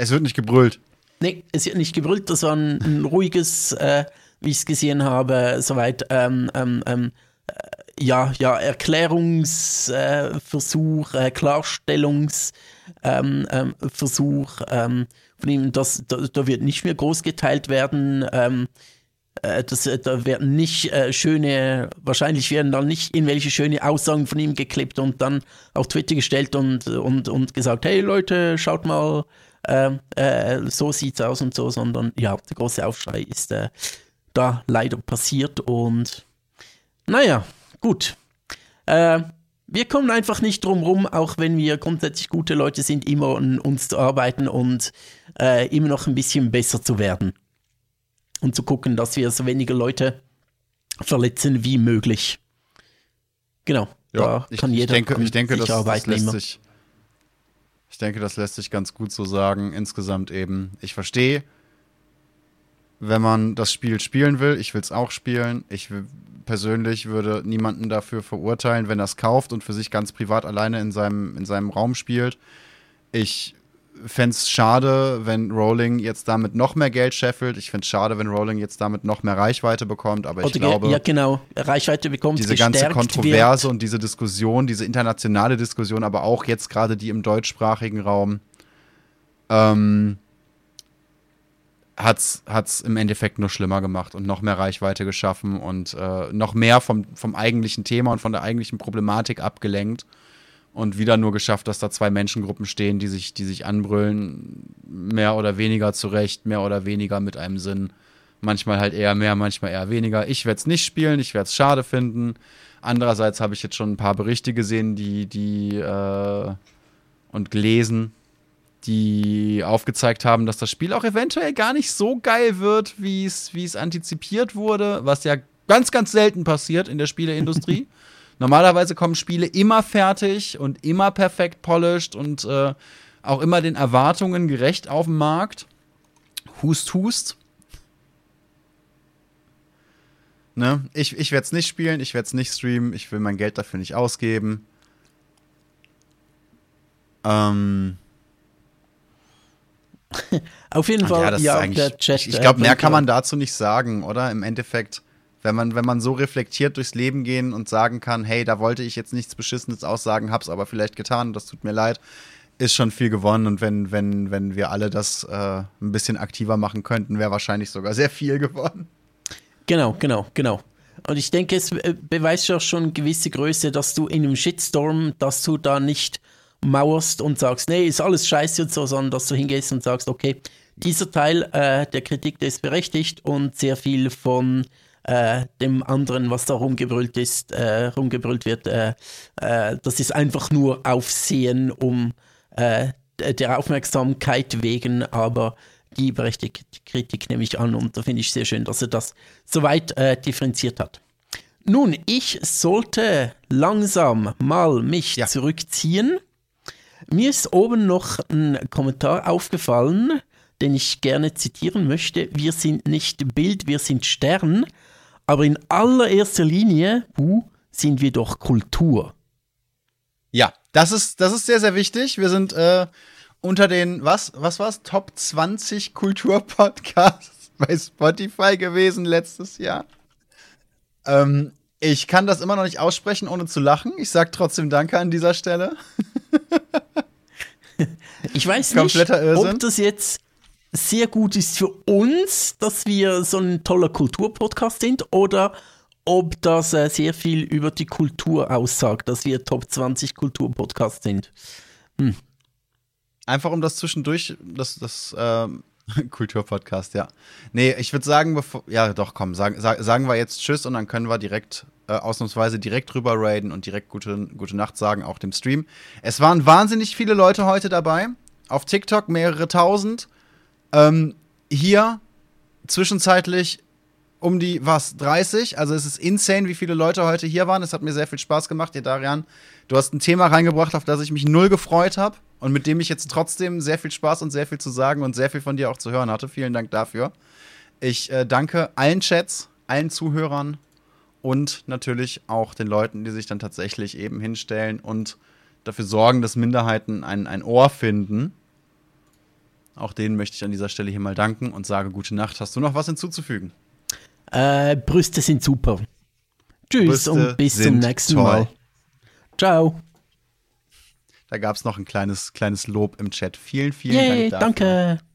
Es wird nicht gebrüllt. Nee, es wird nicht gebrüllt. Das war ein, ein ruhiges, äh, wie ich es gesehen habe, soweit ähm, ähm, ähm, äh, ja, ja, Erklärungsversuch, äh, Klarstellungsversuch ähm, ähm, von ihm. Das, da, da, wird nicht mehr groß geteilt werden. Äh, das, äh, da werden nicht äh, schöne, wahrscheinlich werden dann nicht irgendwelche schöne Aussagen von ihm geklebt und dann auf Twitter gestellt und, und, und gesagt, hey Leute, schaut mal, äh, äh, so sieht's aus und so, sondern ja, der große Aufschrei ist äh, da leider passiert und naja, gut. wir kommen einfach nicht drum rum, auch wenn wir grundsätzlich gute Leute sind, immer an uns zu arbeiten und immer noch ein bisschen besser zu werden und zu gucken, dass wir so wenige Leute verletzen wie möglich. Genau. Ja, da kann ich, jeder ich denke, ich denke, das, das lässt sich, ich denke, das lässt sich ganz gut so sagen. Insgesamt eben, ich verstehe, wenn man das Spiel spielen will. Ich will es auch spielen. Ich persönlich würde niemanden dafür verurteilen, wenn er es kauft und für sich ganz privat alleine in seinem, in seinem Raum spielt. Ich fände es schade, wenn Rowling jetzt damit noch mehr Geld scheffelt. Ich fände es schade, wenn Rowling jetzt damit noch mehr Reichweite bekommt. Aber ich glaube, ja genau, Reichweite bekommt diese ganze Kontroverse wird. und diese Diskussion, diese internationale Diskussion, aber auch jetzt gerade die im deutschsprachigen Raum, ähm, hat's hat's im Endeffekt nur schlimmer gemacht und noch mehr Reichweite geschaffen und äh, noch mehr vom vom eigentlichen Thema und von der eigentlichen Problematik abgelenkt und wieder nur geschafft, dass da zwei Menschengruppen stehen, die sich, die sich anbrüllen, mehr oder weniger zurecht, mehr oder weniger mit einem Sinn. Manchmal halt eher mehr, manchmal eher weniger. Ich werde es nicht spielen, ich werde es schade finden. Andererseits habe ich jetzt schon ein paar Berichte gesehen, die, die äh, und gelesen, die aufgezeigt haben, dass das Spiel auch eventuell gar nicht so geil wird, wie es antizipiert wurde, was ja ganz, ganz selten passiert in der Spieleindustrie. Normalerweise kommen Spiele immer fertig und immer perfekt polished und äh, auch immer den Erwartungen gerecht auf dem Markt. Hust, hust. Ne? Ich, ich werde es nicht spielen, ich werde es nicht streamen, ich will mein Geld dafür nicht ausgeben. Ähm. Auf jeden Fall, ja, ja der Chat. Ich glaube, mehr kann man dazu nicht sagen, oder? Im Endeffekt wenn man, wenn man so reflektiert durchs Leben gehen und sagen kann, hey, da wollte ich jetzt nichts Beschissenes aussagen, hab's aber vielleicht getan, das tut mir leid, ist schon viel gewonnen. Und wenn, wenn, wenn wir alle das äh, ein bisschen aktiver machen könnten, wäre wahrscheinlich sogar sehr viel gewonnen. Genau, genau, genau. Und ich denke, es beweist ja schon gewisse Größe, dass du in einem Shitstorm, dass du da nicht mauerst und sagst, nee, ist alles scheiße und so, sondern dass du hingehst und sagst, okay, dieser Teil äh, der Kritik, der ist berechtigt und sehr viel von äh, dem anderen, was da rumgebrüllt ist, äh, rumgebrüllt wird, äh, äh das ist einfach nur Aufsehen um äh, der Aufmerksamkeit wegen, aber die berechtigte Kritik nehme ich an und da finde ich sehr schön, dass er das soweit äh, differenziert hat. Nun, ich sollte langsam mal mich ja. zurückziehen. Mir ist oben noch ein Kommentar aufgefallen, den ich gerne zitieren möchte. Wir sind nicht Bild, wir sind Stern. Aber in allererster Linie uh, sind wir doch Kultur. Ja, das ist, das ist sehr, sehr wichtig. Wir sind äh, unter den, was, was war's? Top 20 Kulturpodcasts bei Spotify gewesen letztes Jahr. Ähm, ich kann das immer noch nicht aussprechen, ohne zu lachen. Ich sag trotzdem Danke an dieser Stelle. ich weiß nicht, ob das jetzt sehr gut ist für uns, dass wir so ein toller Kulturpodcast sind oder ob das äh, sehr viel über die Kultur aussagt, dass wir Top 20 Kulturpodcast sind. Hm. Einfach um das zwischendurch, das, das ähm, Kulturpodcast, ja. Nee, ich würde sagen, bevor, ja doch, komm, sagen, sagen wir jetzt Tschüss und dann können wir direkt, äh, ausnahmsweise direkt drüber raiden und direkt gute, gute Nacht sagen, auch dem Stream. Es waren wahnsinnig viele Leute heute dabei. Auf TikTok mehrere tausend. Ähm, hier zwischenzeitlich um die, was, 30. Also es ist insane, wie viele Leute heute hier waren. Es hat mir sehr viel Spaß gemacht, dir, Darian. Du hast ein Thema reingebracht, auf das ich mich null gefreut habe und mit dem ich jetzt trotzdem sehr viel Spaß und sehr viel zu sagen und sehr viel von dir auch zu hören hatte. Vielen Dank dafür. Ich äh, danke allen Chats, allen Zuhörern und natürlich auch den Leuten, die sich dann tatsächlich eben hinstellen und dafür sorgen, dass Minderheiten ein, ein Ohr finden. Auch denen möchte ich an dieser Stelle hier mal danken und sage gute Nacht. Hast du noch was hinzuzufügen? Äh, Brüste sind super. Tschüss Brüste und bis zum nächsten toll. Mal. Ciao. Da gab es noch ein kleines, kleines Lob im Chat. Vielen, vielen Yay, Dank dafür. danke.